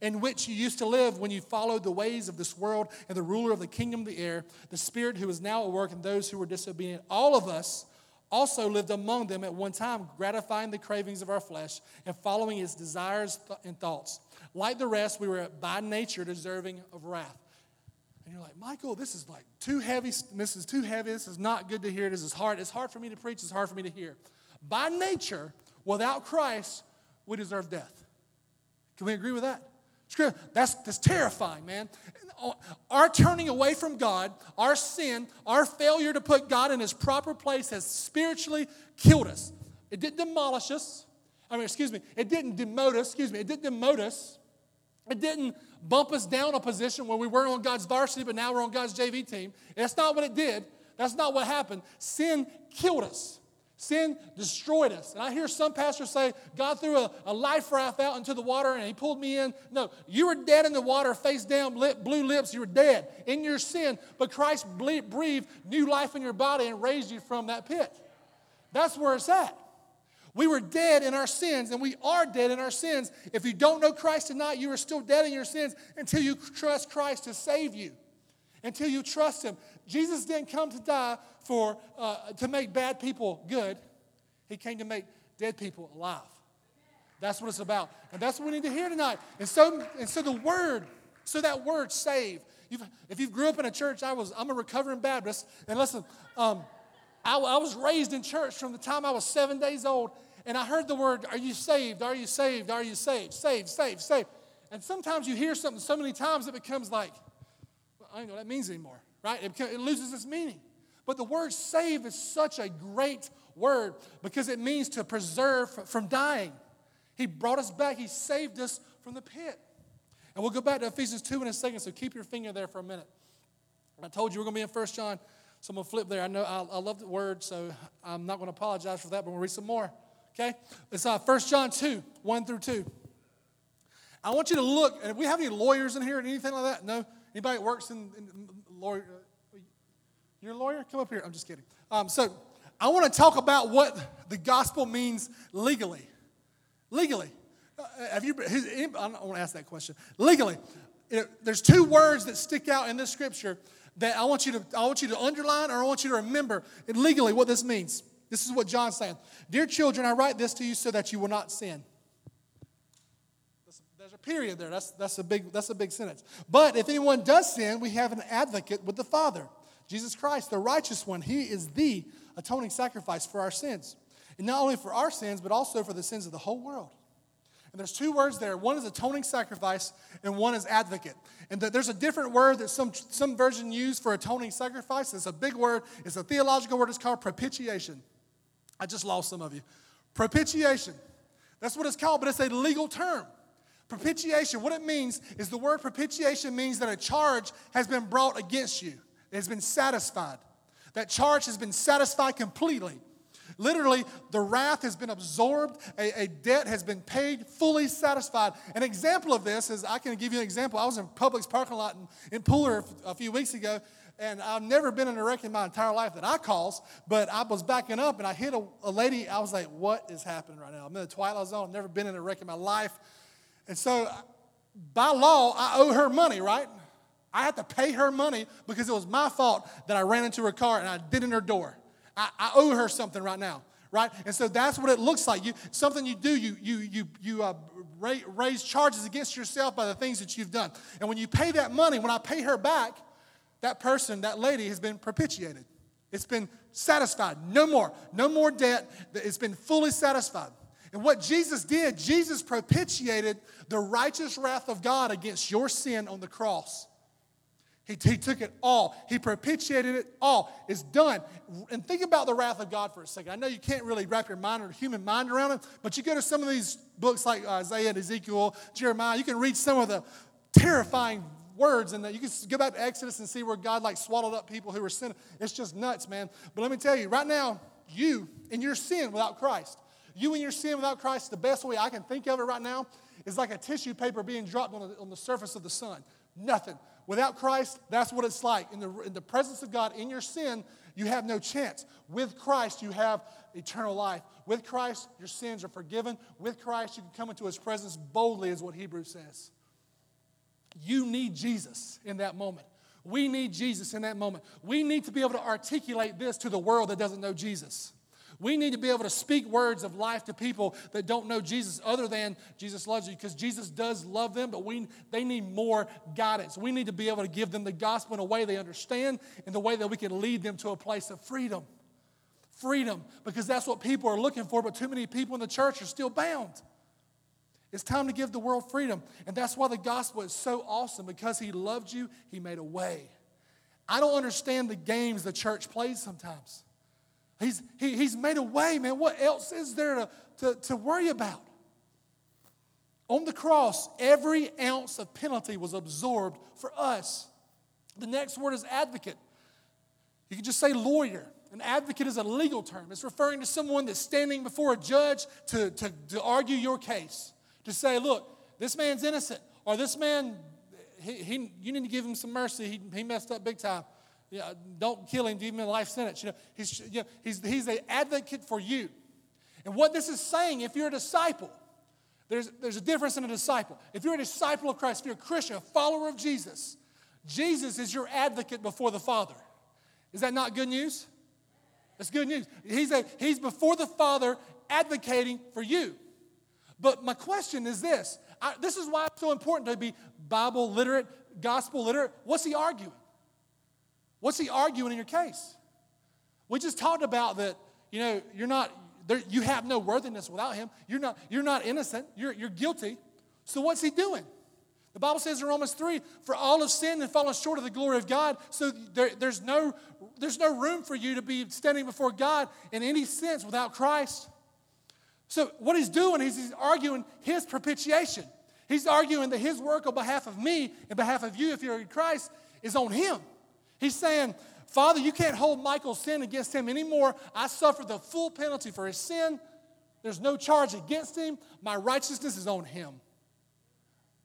in which you used to live when you followed the ways of this world and the ruler of the kingdom of the air, the spirit who is now at work in those who were disobedient. All of us also lived among them at one time, gratifying the cravings of our flesh and following its desires and thoughts. Like the rest, we were by nature deserving of wrath. And you're like, Michael, this is like too heavy. This is too heavy. This is not good to hear. This is hard. It's hard for me to preach. It's hard for me to hear. By nature, without Christ, we deserve death. Can we agree with that? That's, that's terrifying, man. Our turning away from God, our sin, our failure to put God in his proper place has spiritually killed us. It didn't demolish us. I mean, excuse me, it didn't demote us, excuse me, it didn't demote us. It didn't bump us down a position where we weren't on God's varsity, but now we're on God's JV team. That's not what it did. That's not what happened. Sin killed us. Sin destroyed us. And I hear some pastors say, God threw a, a, life raft out into the water and he pulled me in. No, you were dead in the water, face down, blue lips. You were dead in your sin, but Christ breathed new life in your body and raised you from that pit. That's where it's at. We were dead in our sins, and we are dead in our sins. If you don't know Christ tonight, you are still dead in your sins until you trust Christ to save you, until you trust Him. Jesus didn't come to die for, uh, to make bad people good, He came to make dead people alive. That's what it's about. And that's what we need to hear tonight. And so, and so the word, so that word save. If you've, if you grew up in a church, I was, I'm a recovering Baptist. And listen, um, I, I was raised in church from the time I was seven days old. And I heard the word, Are you saved? Are you saved? Are you saved? Saved, saved, saved. And sometimes you hear something so many times it becomes like, well, I don't know what that means anymore right? It, it loses its meaning. But the word save is such a great word because it means to preserve from dying. He brought us back, He saved us from the pit. And we'll go back to Ephesians 2 in a second, so keep your finger there for a minute. I told you we're going to be in 1 John, so I'm going to flip there. I know I, I love the word, so I'm not going to apologize for that, but we'll read some more. Okay? It's uh, 1 John 2, 1 through 2. I want you to look, and if we have any lawyers in here or anything like that, no? Anybody that works in, in lawyer. Uh, you're a lawyer? Come up here. I'm just kidding. Um, so I want to talk about what the gospel means legally. Legally. Uh, have you, I don't want to ask that question. Legally. There's two words that stick out in this scripture that I want you to, I want you to underline or I want you to remember legally what this means. This is what John's saying. Dear children, I write this to you so that you will not sin There's a period there. That's, that's, a big, that's a big sentence. But if anyone does sin, we have an advocate with the Father, Jesus Christ, the righteous one. He is the atoning sacrifice for our sins. And not only for our sins, but also for the sins of the whole world. And there's two words there. One is atoning sacrifice, and one is advocate. And there's a different word that some, some version use for atoning sacrifice. It's a big word. It's a theological word. It's called propitiation. I just lost some of you. Propitiation. That's what it's called, but it's a legal term. Propitiation, what it means is the word propitiation means that a charge has been brought against you, it has been satisfied. That charge has been satisfied completely. Literally, the wrath has been absorbed, a, a, debt has been paid, fully satisfied. An example of this is I can give you an example. I was in Publix parking lot in, in Pooler a few weeks ago, and I've never been in a wreck in my entire life that I caused, but I was backing up and I hit a, a lady. I was like, what is happening right now? I'm in the twilight zone. I've never been in a wreck in my life. And so, by law, I owe her money, right? I had to pay her money because it was my fault that I ran into her car and I did in her door. I, I owe her something right now, right? And so that's what it looks like. You something you do, you you you you uh, raise charges against yourself by the things that you've done. And when you pay that money, when I pay her back, that person, that lady, has been propitiated. It's been satisfied. No more, no more debt. It's been fully satisfied. And what Jesus did, Jesus propitiated the righteous wrath of God against your sin on the cross. He, he took it all. He propitiated it all. It's done. And think about the wrath of God for a second. I know you can't really wrap your mind or human mind around it, but you go to some of these books like Isaiah, and Ezekiel, Jeremiah, you can read some of the terrifying words and that you can go back to Exodus and see where God like swallowed up people who were sinning. It's just nuts, man. But let me tell you, right now, you in your sin without Christ, you and your sin without Christ, the best way I can think of it right now is like a tissue paper being dropped on the, on the surface of the sun. Nothing. Without Christ, that's what it's like. In the, in the presence of God, in your sin, you have no chance. With Christ, you have eternal life. With Christ, your sins are forgiven. With Christ, you can come into his presence boldly, is what Hebrews says. You need Jesus in that moment. We need Jesus in that moment. We need to be able to articulate this to the world that doesn't know Jesus. We need to be able to speak words of life to people that don't know Jesus other than Jesus loves you because Jesus does love them, but we, they need more guidance. We need to be able to give them the gospel in a way they understand, in the way that we can lead them to a place of freedom. Freedom, because that's what people are looking for, but too many people in the church are still bound. It's time to give the world freedom. And that's why the gospel is so awesome because he loved you, he made a way. I don't understand the games the church plays sometimes. He's, he, he's made a way, man. What else is there to, to, to worry about? On the cross, every ounce of penalty was absorbed for us. The next word is advocate. You can just say lawyer. An advocate is a legal term. It's referring to someone that's standing before a judge to, to, to argue your case. To say, look, this man's innocent, or this man, he, he, you need to give him some mercy. He, he messed up big time. Yeah, don't kill him, give him a life sentence. You know, he's, you know, he's, he's an advocate for you. And what this is saying, if you're a disciple, there's, there's a difference in a disciple. If you're a disciple of Christ, if you're a Christian, a follower of Jesus, Jesus is your advocate before the Father. Is that not good news? That's good news. He's, a, he's before the Father advocating for you. But my question is this I, this is why it's so important to be Bible literate, gospel literate. What's he arguing? What's he arguing in your case? We just talked about that, you know, you're not, there, you have no worthiness without him. You're not, you're not innocent. You're, you're guilty. So what's he doing? The Bible says in Romans 3, for all have sinned and fallen short of the glory of God. So there, there's, no, there's no room for you to be standing before God in any sense without Christ. So what he's doing is he's arguing his propitiation. He's arguing that his work on behalf of me and behalf of you, if you're in Christ, is on him. He's saying, Father, you can't hold Michael's sin against him anymore. I suffered the full penalty for his sin. There's no charge against him. My righteousness is on him.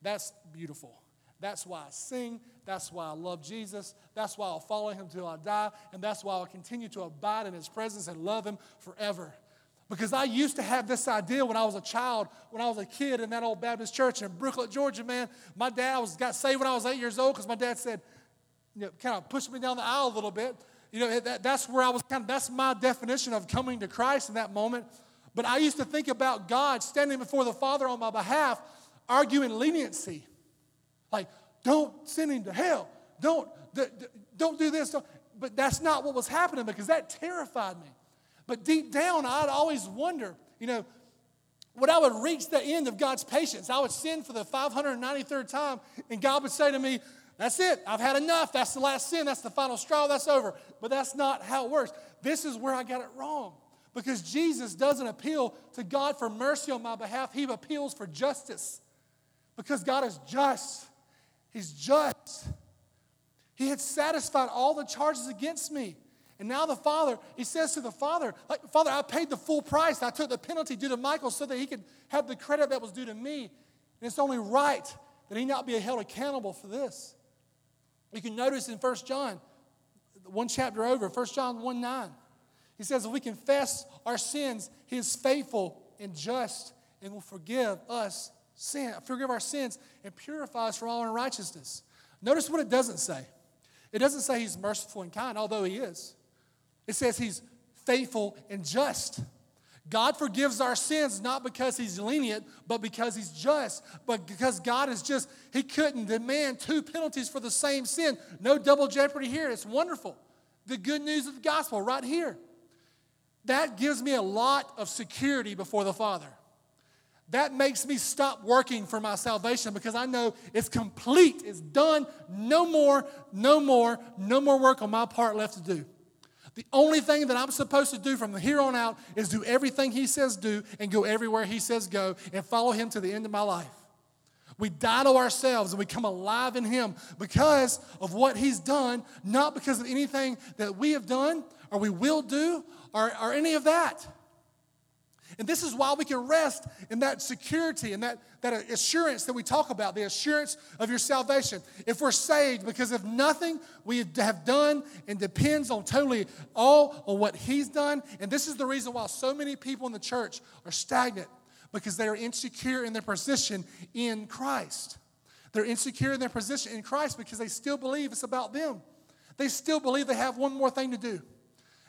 That's beautiful. That's why I sing. That's why I love Jesus. That's why I'll follow him till I die. And that's why I'll continue to abide in his presence and love him forever. Because I used to have this idea when I was a child, when I was a kid in that old Baptist church in Brooklet, Georgia, man. My dad was, got saved when I was eight years old because my dad said, you know, kind of pushed me down the aisle a little bit. You know, that, that's where I was kind of, that's my definition of coming to Christ in that moment. But I used to think about God standing before the Father on my behalf, arguing leniency. Like, don't send him to hell. Don't, don't do this. Don't. But that's not what was happening because that terrified me. But deep down, I'd always wonder, you know, when I would reach the end of God's patience, I would sin for the 593rd time, and God would say to me, That's it. I've had enough. That's the last sin. That's the final straw. That's over. But that's not how it works. This is where I got it wrong. Because Jesus doesn't appeal to God for mercy on my behalf, He appeals for justice. Because God is just. He's just. He had satisfied all the charges against me. And now the father, he says to the father, like, Father, I paid the full price. I took the penalty due to Michael so that he could have the credit that was due to me. And it's only right that he not be held accountable for this. You can notice in 1 John, one chapter over, 1 John 1 9, he says, If we confess our sins, he is faithful and just and will forgive us sin, forgive our sins and purify us from all unrighteousness. Notice what it doesn't say. It doesn't say he's merciful and kind, although he is. It says he's faithful and just. God forgives our sins not because he's lenient, but because he's just. But because God is just, he couldn't demand two penalties for the same sin. No double jeopardy here. It's wonderful. The good news of the gospel right here. That gives me a lot of security before the Father. That makes me stop working for my salvation because I know it's complete, it's done, no more, no more, no more work on my part left to do. The only thing that I'm supposed to do from here on out is do everything He says do and go everywhere He says go and follow Him to the end of my life. We die to ourselves and we come alive in Him because of what He's done, not because of anything that we have done or we will do or, or any of that. And this is why we can rest in that security and that, that assurance that we talk about, the assurance of your salvation. If we're saved, because of nothing we have done and depends on totally all on what He's done. And this is the reason why so many people in the church are stagnant, because they are insecure in their position in Christ. They're insecure in their position in Christ because they still believe it's about them. They still believe they have one more thing to do.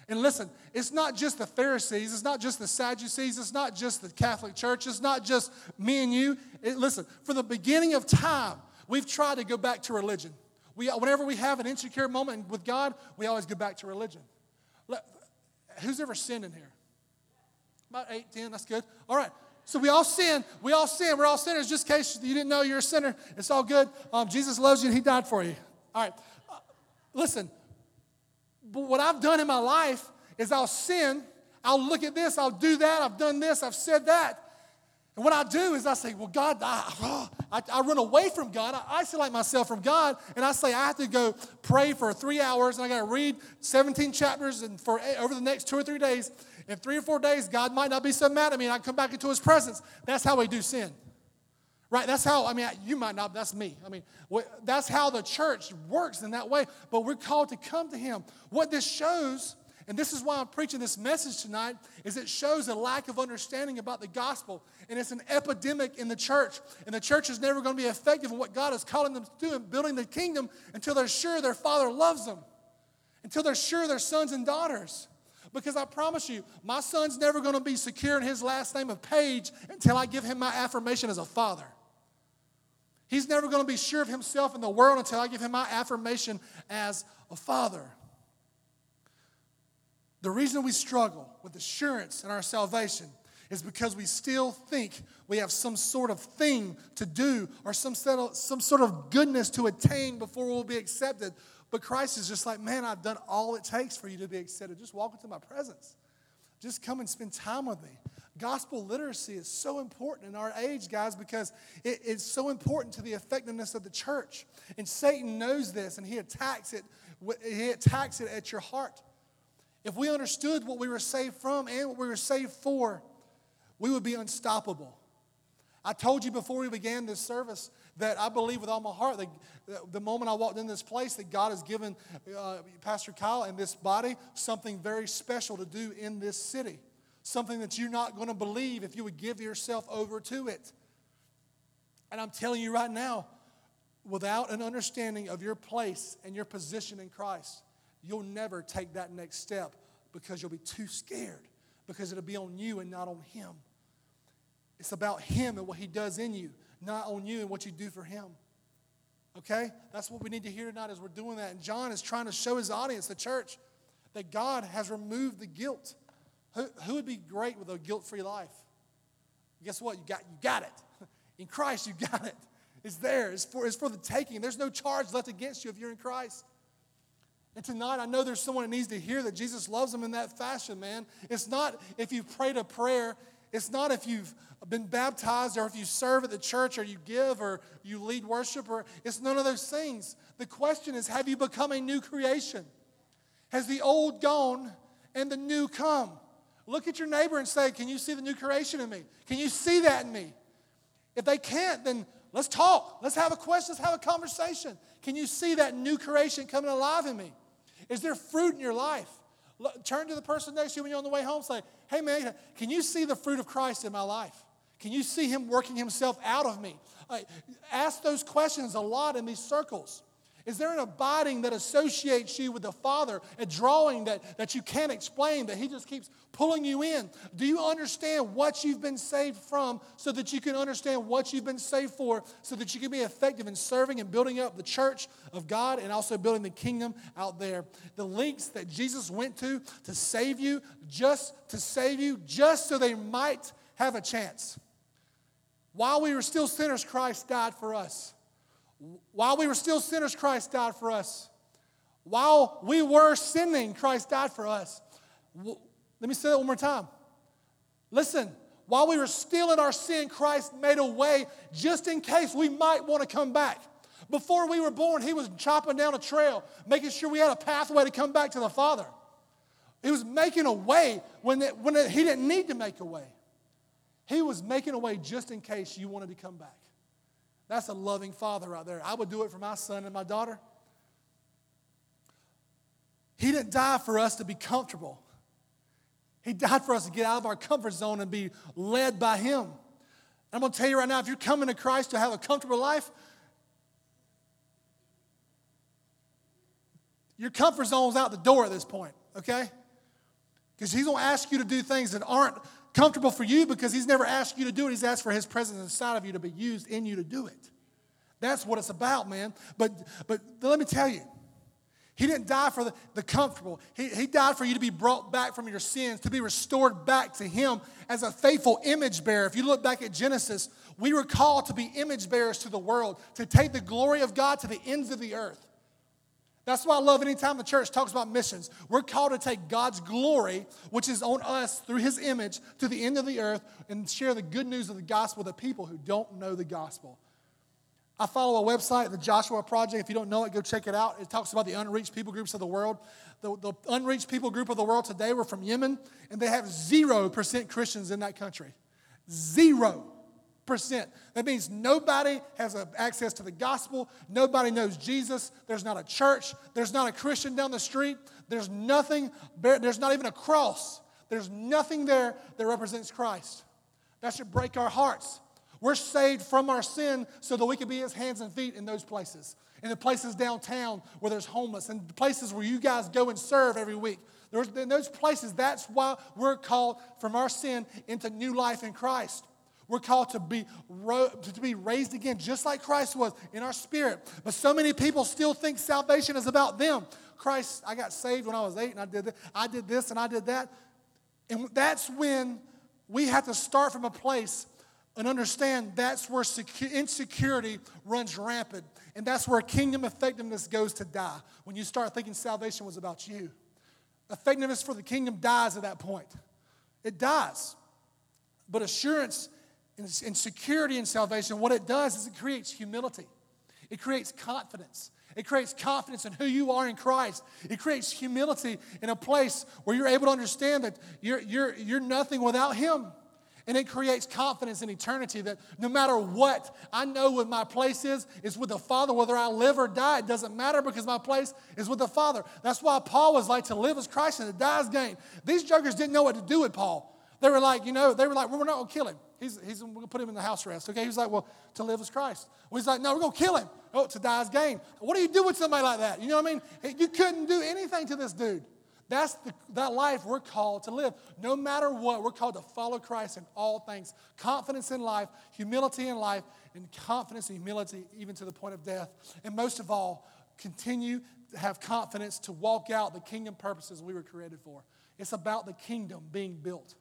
And listen, it's not just the Pharisees, it's not just the Sadducees, it's not just the Catholic Church, it's not just me and you. It, listen, from the beginning of time, we've tried to go back to religion. We, whenever we have an insecure moment with God, we always go back to religion. Let, who's ever sinned in here? About eight, ten, that's good. All right. So we all sin. We all sin. We're all sinners. Just in case you didn't know you're a sinner, it's all good. Um, Jesus loves you and He died for you. All right. Uh, listen, but what I've done in my life is I'll sin. I'll look at this. I'll do that. I've done this. I've said that. And what I do is I say, well, God, I, I, I, run away from God. I isolate myself from God. And I say, I have to go pray for three hours and I got to read 17 chapters and for eh, over the next two or three days. In three or four days, God might not be so mad at me and I come back into his presence. That's how we do sin. Right? That's how, I mean, you might not, that's me. I mean, that's how the church works in that way. But we're called to come to him. What this shows and this is why I'm preaching this message tonight is it shows a lack of understanding about the gospel and it's an epidemic in the church. And the church is never going to be effective in what God is calling them to do in building the kingdom until they're sure their father loves them. Until they're sure they're sons and daughters. Because I promise you, my son's never going to be secure in his last name of Page until I give him my affirmation as a father. He's never going to be sure of himself in the world until I give him my affirmation as a father. The reason we struggle with assurance in our salvation is because we still think we have some sort of thing to do or some of, some sort of goodness to attain before we'll be accepted. But Christ is just like, man, I've done all it takes for you to be accepted. Just walk into my presence. Just come and spend time with me. Gospel literacy is so important in our age, guys, because it, it's so important to the effectiveness of the church. And Satan knows this, and he attacks it. He attacks it at your heart. If we understood what we were saved from and what we were saved for, we would be unstoppable. I told you before we began this service that I believe with all my heart that the moment I walked in this place, that God has given uh, Pastor Kyle and this body something very special to do in this city. Something that you're not going to believe if you would give yourself over to it. And I'm telling you right now, without an understanding of your place and your position in Christ, you'll never take that next step because you'll be too scared because it'll be on you and not on Him. It's about Him and what He does in you, not on you and what you do for Him. Okay? That's what we need to hear tonight as we're doing that. And John is trying to show his audience, the church, that God has removed the guilt. Who, who would be great with a guilt free life? Guess what? You got, you got it. In Christ, you got it. It's there. It's for, it's for the taking. There's no charge left against you if you're in Christ. And tonight, I know there's someone that needs to hear that Jesus loves them in that fashion, man. It's not if you've prayed a prayer, it's not if you've been baptized or if you serve at the church or you give or you lead worship or it's none of those things. The question is have you become a new creation? Has the old gone and the new come? Look at your neighbor and say, Can you see the new creation in me? Can you see that in me? If they can't, then let's talk. Let's have a question. Let's have a conversation. Can you see that new creation coming alive in me? Is there fruit in your life? Turn to the person next to you when you're on the way home. Say, hey, man, can you see the fruit of Christ in my life? Can you see him working himself out of me? ask those questions a lot in these circles. Is there an abiding that associates you with the Father, a drawing that, that you can't explain, that He just keeps pulling you in? Do you understand what you've been saved from so that you can understand what you've been saved for so that you can be effective in serving and building up the church of God and also building the kingdom out there? The links that Jesus went to to save you, just to save you, just so they might have a chance. While we were still sinners, Christ died for us. While we were still sinners, Christ died for us. While we were sinning, Christ died for us. Let me say that one more time. Listen, while we were still in our sin, Christ made a way just in case we might want to come back. Before we were born, He was chopping down a trail, making sure we had a pathway to come back to the Father. He was making a way when, it, when it, He didn't need to make a way. He was making a way just in case you wanted to come back. That's a loving father right there. I would do it for my son and my daughter. He didn't die for us to be comfortable. He died for us to get out of our comfort zone and be led by Him. I'm going to tell you right now if you're coming to Christ to have a comfortable life, your comfort zone's out the door at this point, okay? Because He's going to ask you to do things that aren't comfortable for you because He's never asked you to do it. He's asked for His presence inside of you to be used in you to do it. That's what it's about, man. But, but let me tell you, He didn't die for the, the comfortable. He, he died for you to be brought back from your sins, to be restored back to Him as a faithful image bearer. If you look back at Genesis, we were called to be image bearers to the world, to take the glory of God to the ends of the earth. That's why I love anytime the church talks about missions. We're called to take God's glory, which is on us through His image, to the end of the earth and share the good news of the gospel the people who don't know the gospel. I follow a website, the Joshua Project. If you don't know it, go check it out. It talks about the unreached people groups of the world. The, the unreached people group of the world today were from Yemen, and they have 0% Christians in that country. Zero percent. That means nobody has access to the gospel. Nobody knows Jesus. There's not a church. There's not a Christian down the street. There's nothing, there's not even a cross. There's nothing there that represents Christ. That should break our hearts. We're saved from our sin so that we can be his hands and feet in those places. In the places downtown where there's homeless, and the places where you guys go and serve every week. There's, in those places, that's why we're called from our sin into new life in Christ. We're called to be, to be raised again, just like Christ was in our spirit. But so many people still think salvation is about them. Christ, I got saved when I was eight, and I did this, I did this, and I did that. And that's when we have to start from a place and understand that's where insecurity runs rampant. And that's where kingdom effectiveness goes to die when you start thinking salvation was about you. Effectiveness for the kingdom dies at that point. It dies. But assurance and security in salvation, what it does is it creates humility, it creates confidence. It creates confidence in who you are in Christ. It creates humility in a place where you're able to understand that you're, you're, you're nothing without Him. And it creates confidence in eternity that no matter what, I know what my place is, is with the Father. Whether I live or die, it doesn't matter because my place is with the Father. That's why Paul was like to live as Christ and to die as gain. These jokers didn't know what to do with Paul. They were like, you know, they were like, well, we're not going to kill him. He's, he's we're going to put him in the house arrest. Okay, he's like, well, to live as Christ. Well, he's like, no, we're going to kill him. Oh, to die is gain. What do you do with somebody like that? You know what I mean? You couldn't do anything to this dude. That's the, that life we're called to live. No matter what, we're called to follow Christ in all things. Confidence in life, humility in life, and confidence and humility even to the point of death. And most of all, continue to have confidence to walk out the kingdom purposes we were created for. It's about the kingdom being built.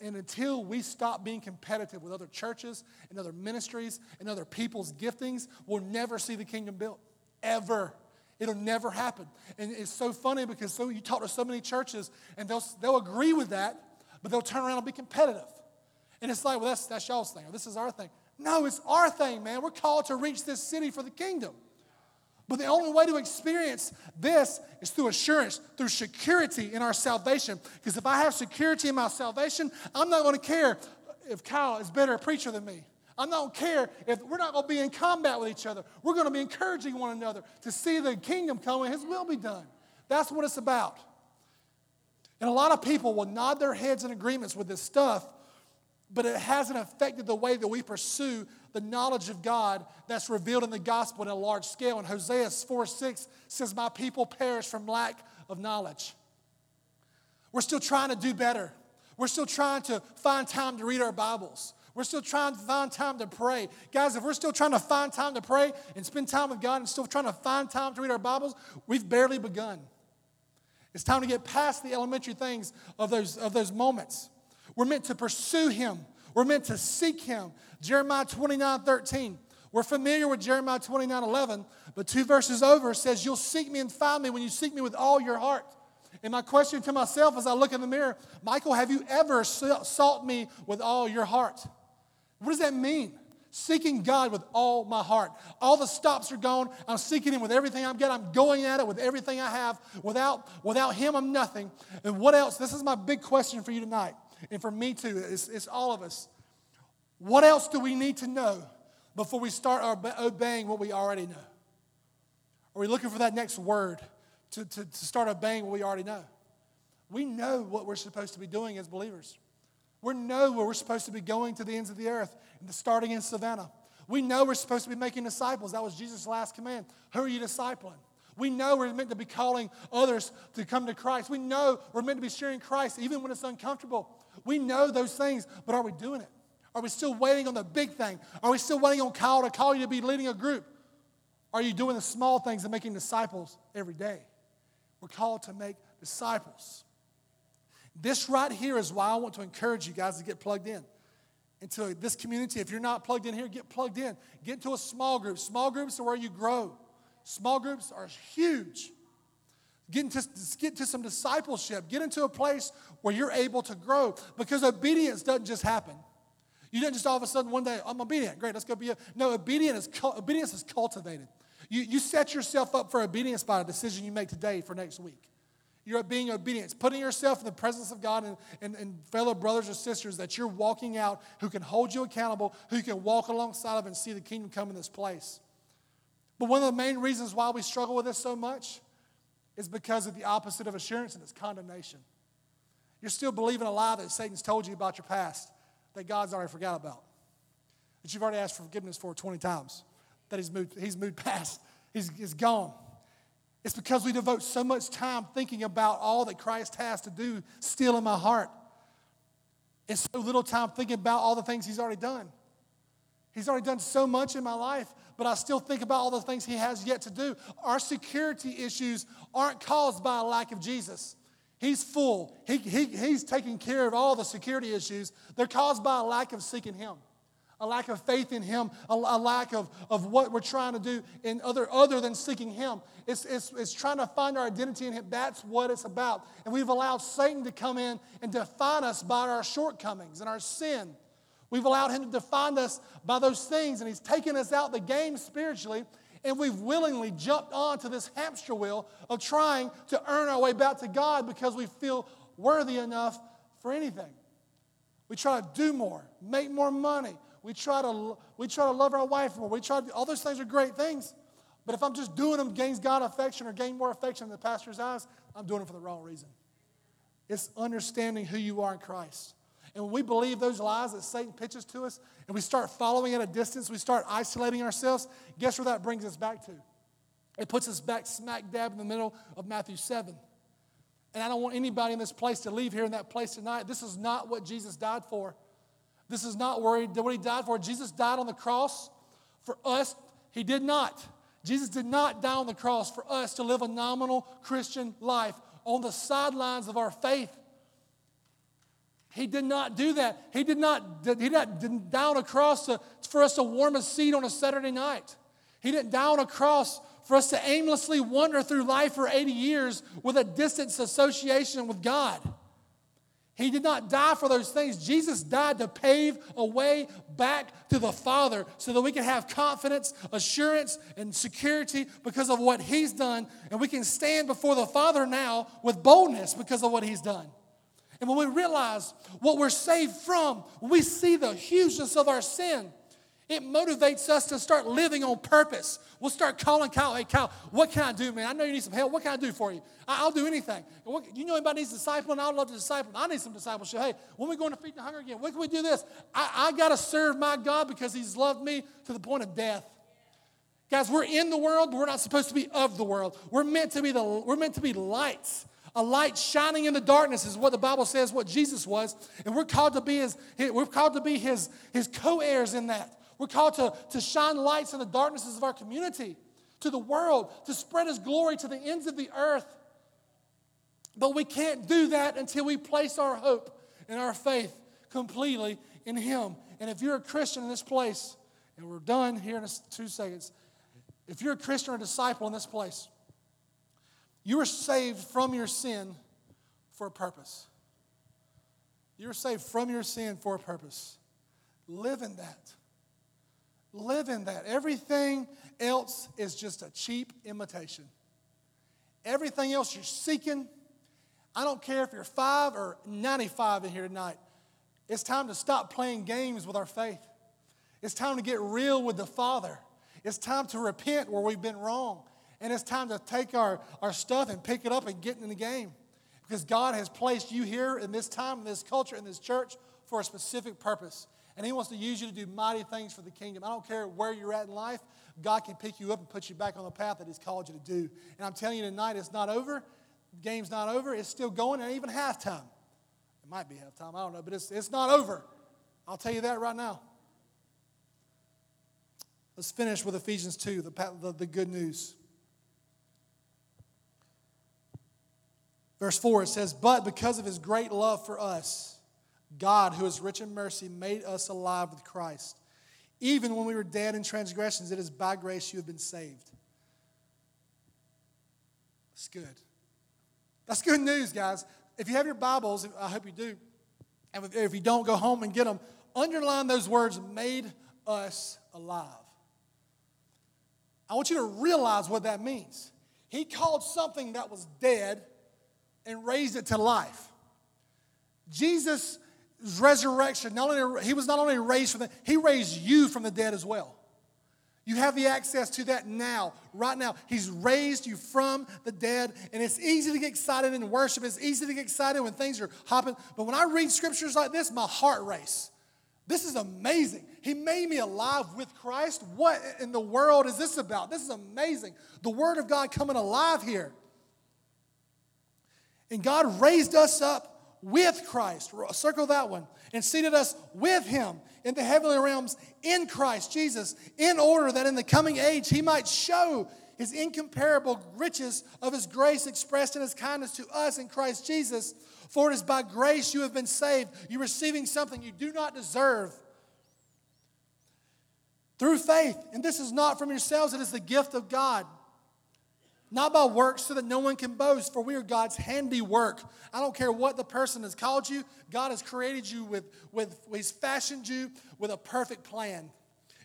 And until we stop being competitive with other churches and other ministries and other people's giftings, we'll never see the kingdom built. Ever. It'll never happen. And it's so funny because so you talk to so many churches and they'll, they'll agree with that, but they'll turn around and be competitive. And it's like, well, that's, that's y'all's thing, or this is our thing. No, it's our thing, man. We're called to reach this city for the kingdom. But the only way to experience this is through assurance, through security in our salvation. Because if I have security in my salvation, I'm not going to care if Kyle is better a preacher than me. I don't care if we're not going to be in combat with each other. We're going to be encouraging one another to see the kingdom come and His will be done. That's what it's about. And a lot of people will nod their heads in agreements with this stuff, but it hasn't affected the way that we pursue the knowledge of God that's revealed in the gospel in a large scale. And Hosea 4 6 says, My people perish from lack of knowledge. We're still trying to do better. We're still trying to find time to read our Bibles. We're still trying to find time to pray. Guys, if we're still trying to find time to pray and spend time with God and still trying to find time to read our Bibles, we've barely begun. It's time to get past the elementary things of those, of those moments. We're meant to pursue Him, we're meant to seek Him. Jeremiah 29 13. We're familiar with Jeremiah 29 11, but two verses over says, You'll seek me and find me when you seek me with all your heart. And my question to myself as I look in the mirror, Michael, have you ever sought me with all your heart? What does that mean? Seeking God with all my heart. All the stops are gone. I'm seeking Him with everything I've got. I'm going at it with everything I have. Without, without Him, I'm nothing. And what else? This is my big question for you tonight, and for me too. It's, it's all of us. What else do we need to know before we start obeying what we already know? Are we looking for that next word to, to, to start obeying what we already know? We know what we're supposed to be doing as believers. We know where we're supposed to be going to the ends of the earth, and starting in Savannah. We know we're supposed to be making disciples. That was Jesus' last command. Who are you discipling? We know we're meant to be calling others to come to Christ. We know we're meant to be sharing Christ even when it's uncomfortable. We know those things, but are we doing it? Are we still waiting on the big thing? Are we still waiting on Kyle to call you to be leading a group? Are you doing the small things and making disciples every day? We're called to make disciples. This right here is why I want to encourage you guys to get plugged in into this community. If you're not plugged in here, get plugged in. Get into a small group. Small groups are where you grow. Small groups are huge. Get into, get into some discipleship. Get into a place where you're able to grow because obedience doesn't just happen. You didn't just all of a sudden one day, I'm obedient. Great, let's go be a. No, obedience is, obedience is cultivated. You, you set yourself up for obedience by a decision you make today for next week. You're being obedient, putting yourself in the presence of God and, and, and, fellow brothers or sisters that you're walking out who can hold you accountable, who you can walk alongside of and see the kingdom come in this place. But one of the main reasons why we struggle with this so much is because of the opposite of assurance and it's condemnation. You're still believing a lie that Satan's told you about your past that God's already forgot about, that you've already asked for forgiveness for 20 times, that he's moved, he's moved past, he's, he's gone. It's because we devote so much time thinking about all that Christ has to do still in my heart. And so little time thinking about all the things He's already done. He's already done so much in my life, but I still think about all the things He has yet to do. Our security issues aren't caused by a lack of Jesus. He's full, he, he, He's taking care of all the security issues. They're caused by a lack of seeking Him a lack of faith in Him, a, a, lack of, of what we're trying to do in other, other than seeking Him. It's, it's, it's trying to find our identity in Him. That's what it's about. And we've allowed Satan to come in and define us by our shortcomings and our sin. We've allowed Him to define us by those things, and He's taken us out the game spiritually. And we've willingly jumped onto this hamster wheel of trying to earn our way back to God because we feel worthy enough for anything. We try to do more, make more money, we try to, we try to love our wife more. We try to, all those things are great things. But if I'm just doing them gains God affection or gain more affection in the pastor's eyes, I'm doing it for the wrong reason. It's understanding who you are in Christ. And we believe those lies that Satan pitches to us and we start following at a distance, we start isolating ourselves, guess where that brings us back to? It puts us back smack dab in the middle of Matthew 7. And I don't want anybody in this place to leave here in that place tonight. This is not what Jesus died for. This is not what he died for. Jesus died on the cross for us. He did not. Jesus did not die on the cross for us to live a nominal Christian life on the sidelines of our faith. He did not do that. He did not, he did not on a cross to, for us to warm a seat on a Saturday night. He didn't on a cross for us to aimlessly wander through life for 80 years with a distance association with God. He did not die for those things. Jesus died to pave a way back to the Father so that we can have confidence, assurance, and security because of what He's done. And we can stand before the Father now with boldness because of what He's done. And when we realize what we're saved from, we see the hugeness of our sin, it motivates us to start living on purpose. We'll start calling Kyle, hey, Kyle, what can I do, man? I know you need some help. What can I do for you? I'll do anything. You know anybody needs discipling? I'd love to disciple. I need some discipleship. Hey, when we going to feed the hunger again? When can we do this? I, I got to serve my God because he's loved me to the point of death. Guys, we're in the world, but we're not supposed to be of the world. We're meant to be the we're meant to be lights. A light shining in the darkness is what the Bible says what Jesus was. And we're called to be his, we're called to be his, his co-heirs in that. We're called to, to shine lights in the darknesses of our community, to the world, to spread His glory to the ends of the earth. But we can't do that until we place our hope and our faith completely in Him. And if you're a Christian in this place, and we're done here in two seconds, if you're a Christian or a disciple in this place, you were saved from your sin for a purpose. You were saved from your sin for a purpose. Live in that. Live in that. Everything else is just a cheap imitation. Everything else you're seeking, I don't care if you're five or 95 in here tonight. It's time to stop playing games with our faith. It's time to get real with the Father. It's time to repent where we've been wrong. And it's time to take our, our stuff and pick it up and get in the game. Because God has placed you here in this time, in this culture, in this church for a specific purpose. And He wants to use you to do mighty things for the kingdom. I don't care where you're at in life, God can pick you up and put you back on the path that He's called you to do. And I'm telling you tonight, it's not over. The game's not over. It's still going, and even halftime. It might be halftime, I don't know, but it's, it's not over. I'll tell you that right now. Let's finish with Ephesians 2, the, the, the good news. Verse 4, it says, But because of his great love for us, God, who is rich in mercy, made us alive with Christ. Even when we were dead in transgressions, it is by grace you have been saved. That's good. That's good news, guys. If you have your Bibles, I hope you do, and if you don't, go home and get them. Underline those words, made us alive. I want you to realize what that means. He called something that was dead and raised it to life. Jesus' resurrection, not only, he was not only raised from the, he raised you from the dead as well. You have the access to that now, right now. He's raised you from the dead, and it's easy to get excited in worship. It's easy to get excited when things are hopping. But when I read scriptures like this, my heart races. This is amazing. He made me alive with Christ. What in the world is this about? This is amazing. The Word of God coming alive here. And God raised us up with Christ. Circle that one. And seated us with Him in the heavenly realms in Christ Jesus, in order that in the coming age He might show His incomparable riches of His grace expressed in His kindness to us in Christ Jesus. For it is by grace you have been saved. You're receiving something you do not deserve through faith. And this is not from yourselves, it is the gift of God not by works so that no one can boast, for we are God's handiwork. I don't care what the person has called you, God has created you with, with He's fashioned you with a perfect plan.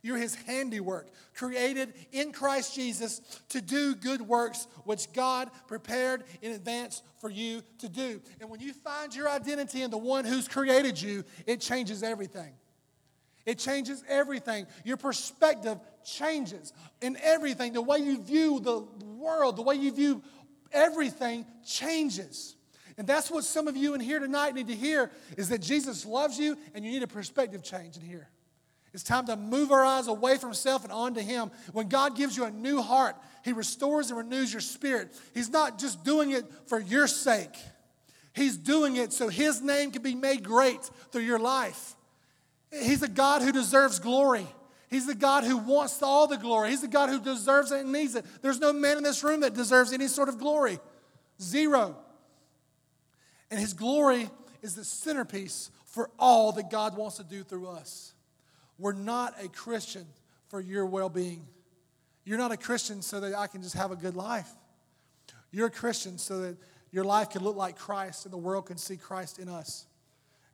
You're His handiwork, created in Christ Jesus to do good works which God prepared in advance for you to do. And when you find your identity in the one who's created you, it changes everything. It changes everything. Your perspective changes in everything. The way you view the world, the way you view everything changes. And that's what some of you in here tonight need to hear is that Jesus loves you and you need a perspective change in here. It's time to move our eyes away from self and onto Him. When God gives you a new heart, He restores and renews your spirit. He's not just doing it for your sake, He's doing it so His name can be made great through your life. He's a God who deserves glory. He's the God who wants all the glory. He's the God who deserves it and needs it. There's no man in this room that deserves any sort of glory. Zero. And His glory is the centerpiece for all that God wants to do through us. We're not a Christian for your well being. You're not a Christian so that I can just have a good life. You're a Christian so that your life can look like Christ and the world can see Christ in us.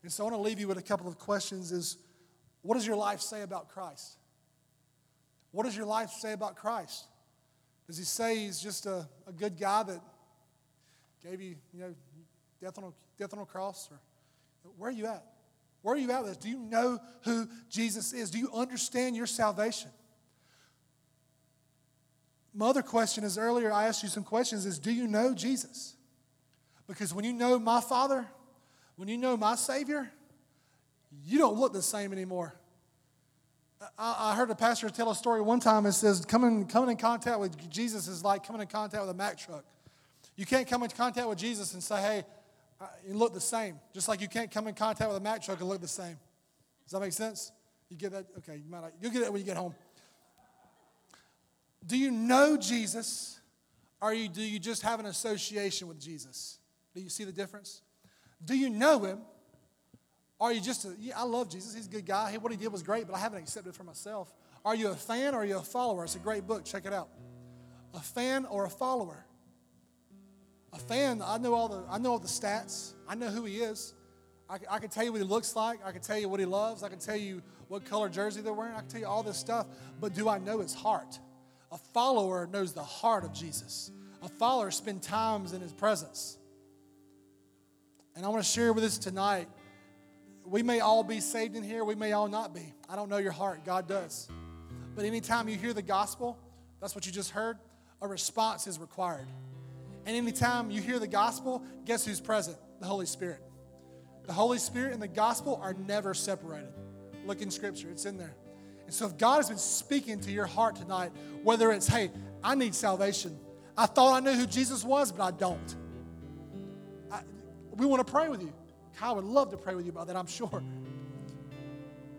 And so I want to leave you with a couple of questions is what does your life say about Christ? What does your life say about Christ? Does he say he's just a, a good guy that gave you, you know, death on a, death on a cross? Or where are you at? Where are you at with this? Do you know who Jesus is? Do you understand your salvation? My other question is earlier I asked you some questions is do you know Jesus? Because when you know my Father, when you know my Savior, you don't look the same anymore. I, heard a pastor tell a story one time. It says, coming, coming in contact with Jesus is like coming in contact with a Mack truck. You can't come in contact with Jesus and say, hey, uh, you look the same. Just like you can't come in contact with a Mack truck and look the same. Does that make sense? You get that? Okay, you might not, you'll get it when you get home. Do you know Jesus or you, do you just have an association with Jesus? Do you see the difference? Do you know him? Are you just a, yeah, I love Jesus. He's a good guy. what he did was great, but I haven't accepted for myself. Are you a fan or are you a follower? It's a great book. Check it out. A fan or a follower? A fan, I know all the, I know all the stats. I know who he is. I, I can tell you what he looks like. I can tell you what he loves. I can tell you what color jersey they're wearing. I can tell you all this stuff. But do I know his heart? A follower knows the heart of Jesus. A follower spends times in his presence. And I want to share with us tonight. We may all be saved in here, we may all not be. I don't know your heart, God does. But anytime you hear the gospel, that's what you just heard, a response is required. And anytime you hear the gospel, guess who's present? The Holy Spirit. The Holy Spirit and the gospel are never separated. Look in Scripture, it's in there. And so if God has been speaking to your heart tonight, whether it's, hey, I need salvation. I thought I knew who Jesus was, but I don't we want to pray with you. Kyle would love to pray with you about that, I'm sure.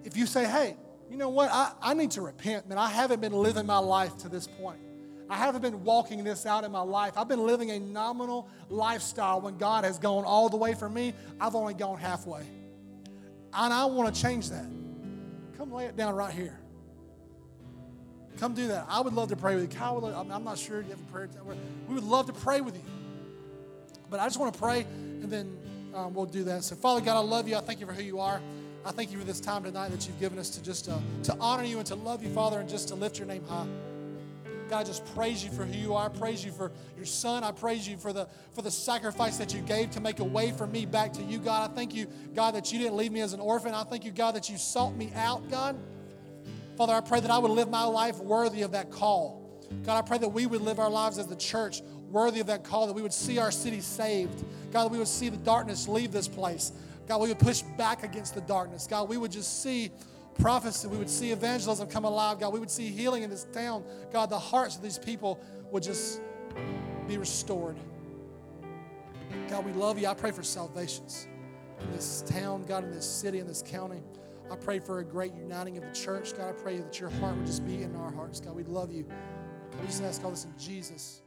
If you say, hey, you know what? I, I need to repent, man. I haven't been living my life to this point. I haven't been walking this out in my life. I've been living a nominal lifestyle when God has gone all the way for me. I've only gone halfway. And I want to change that. Come lay it down right here. Come do that. I would love to pray with you. Kyle, I'm, I'm not sure you have a prayer. We would love to pray with you. But I just want to pray, and then um, we'll do that. So, Father God, I love you. I thank you for who you are. I thank you for this time tonight that you've given us to just uh, to honor you and to love you, Father, and just to lift your name high. God, I just praise you for who you are. I praise you for your son. I praise you for the for the sacrifice that you gave to make a way for me back to you, God. I thank you, God, that you didn't leave me as an orphan. I thank you, God, that you sought me out, God. Father, I pray that I would live my life worthy of that call. God, I pray that we would live our lives as the church worthy of that call, that we would see our city saved. God, we would see the darkness leave this place. God, we would push back against the darkness. God, we would just see prophecy. We would see evangelism come alive. God, we would see healing in this town. God, the hearts of these people would just be restored. God, we love you. I pray for salvations in this town, God, in this city, in this county. I pray for a great uniting of the church. God, I pray that your heart would just be in our hearts. God, we love you. We just ask all this in Jesus'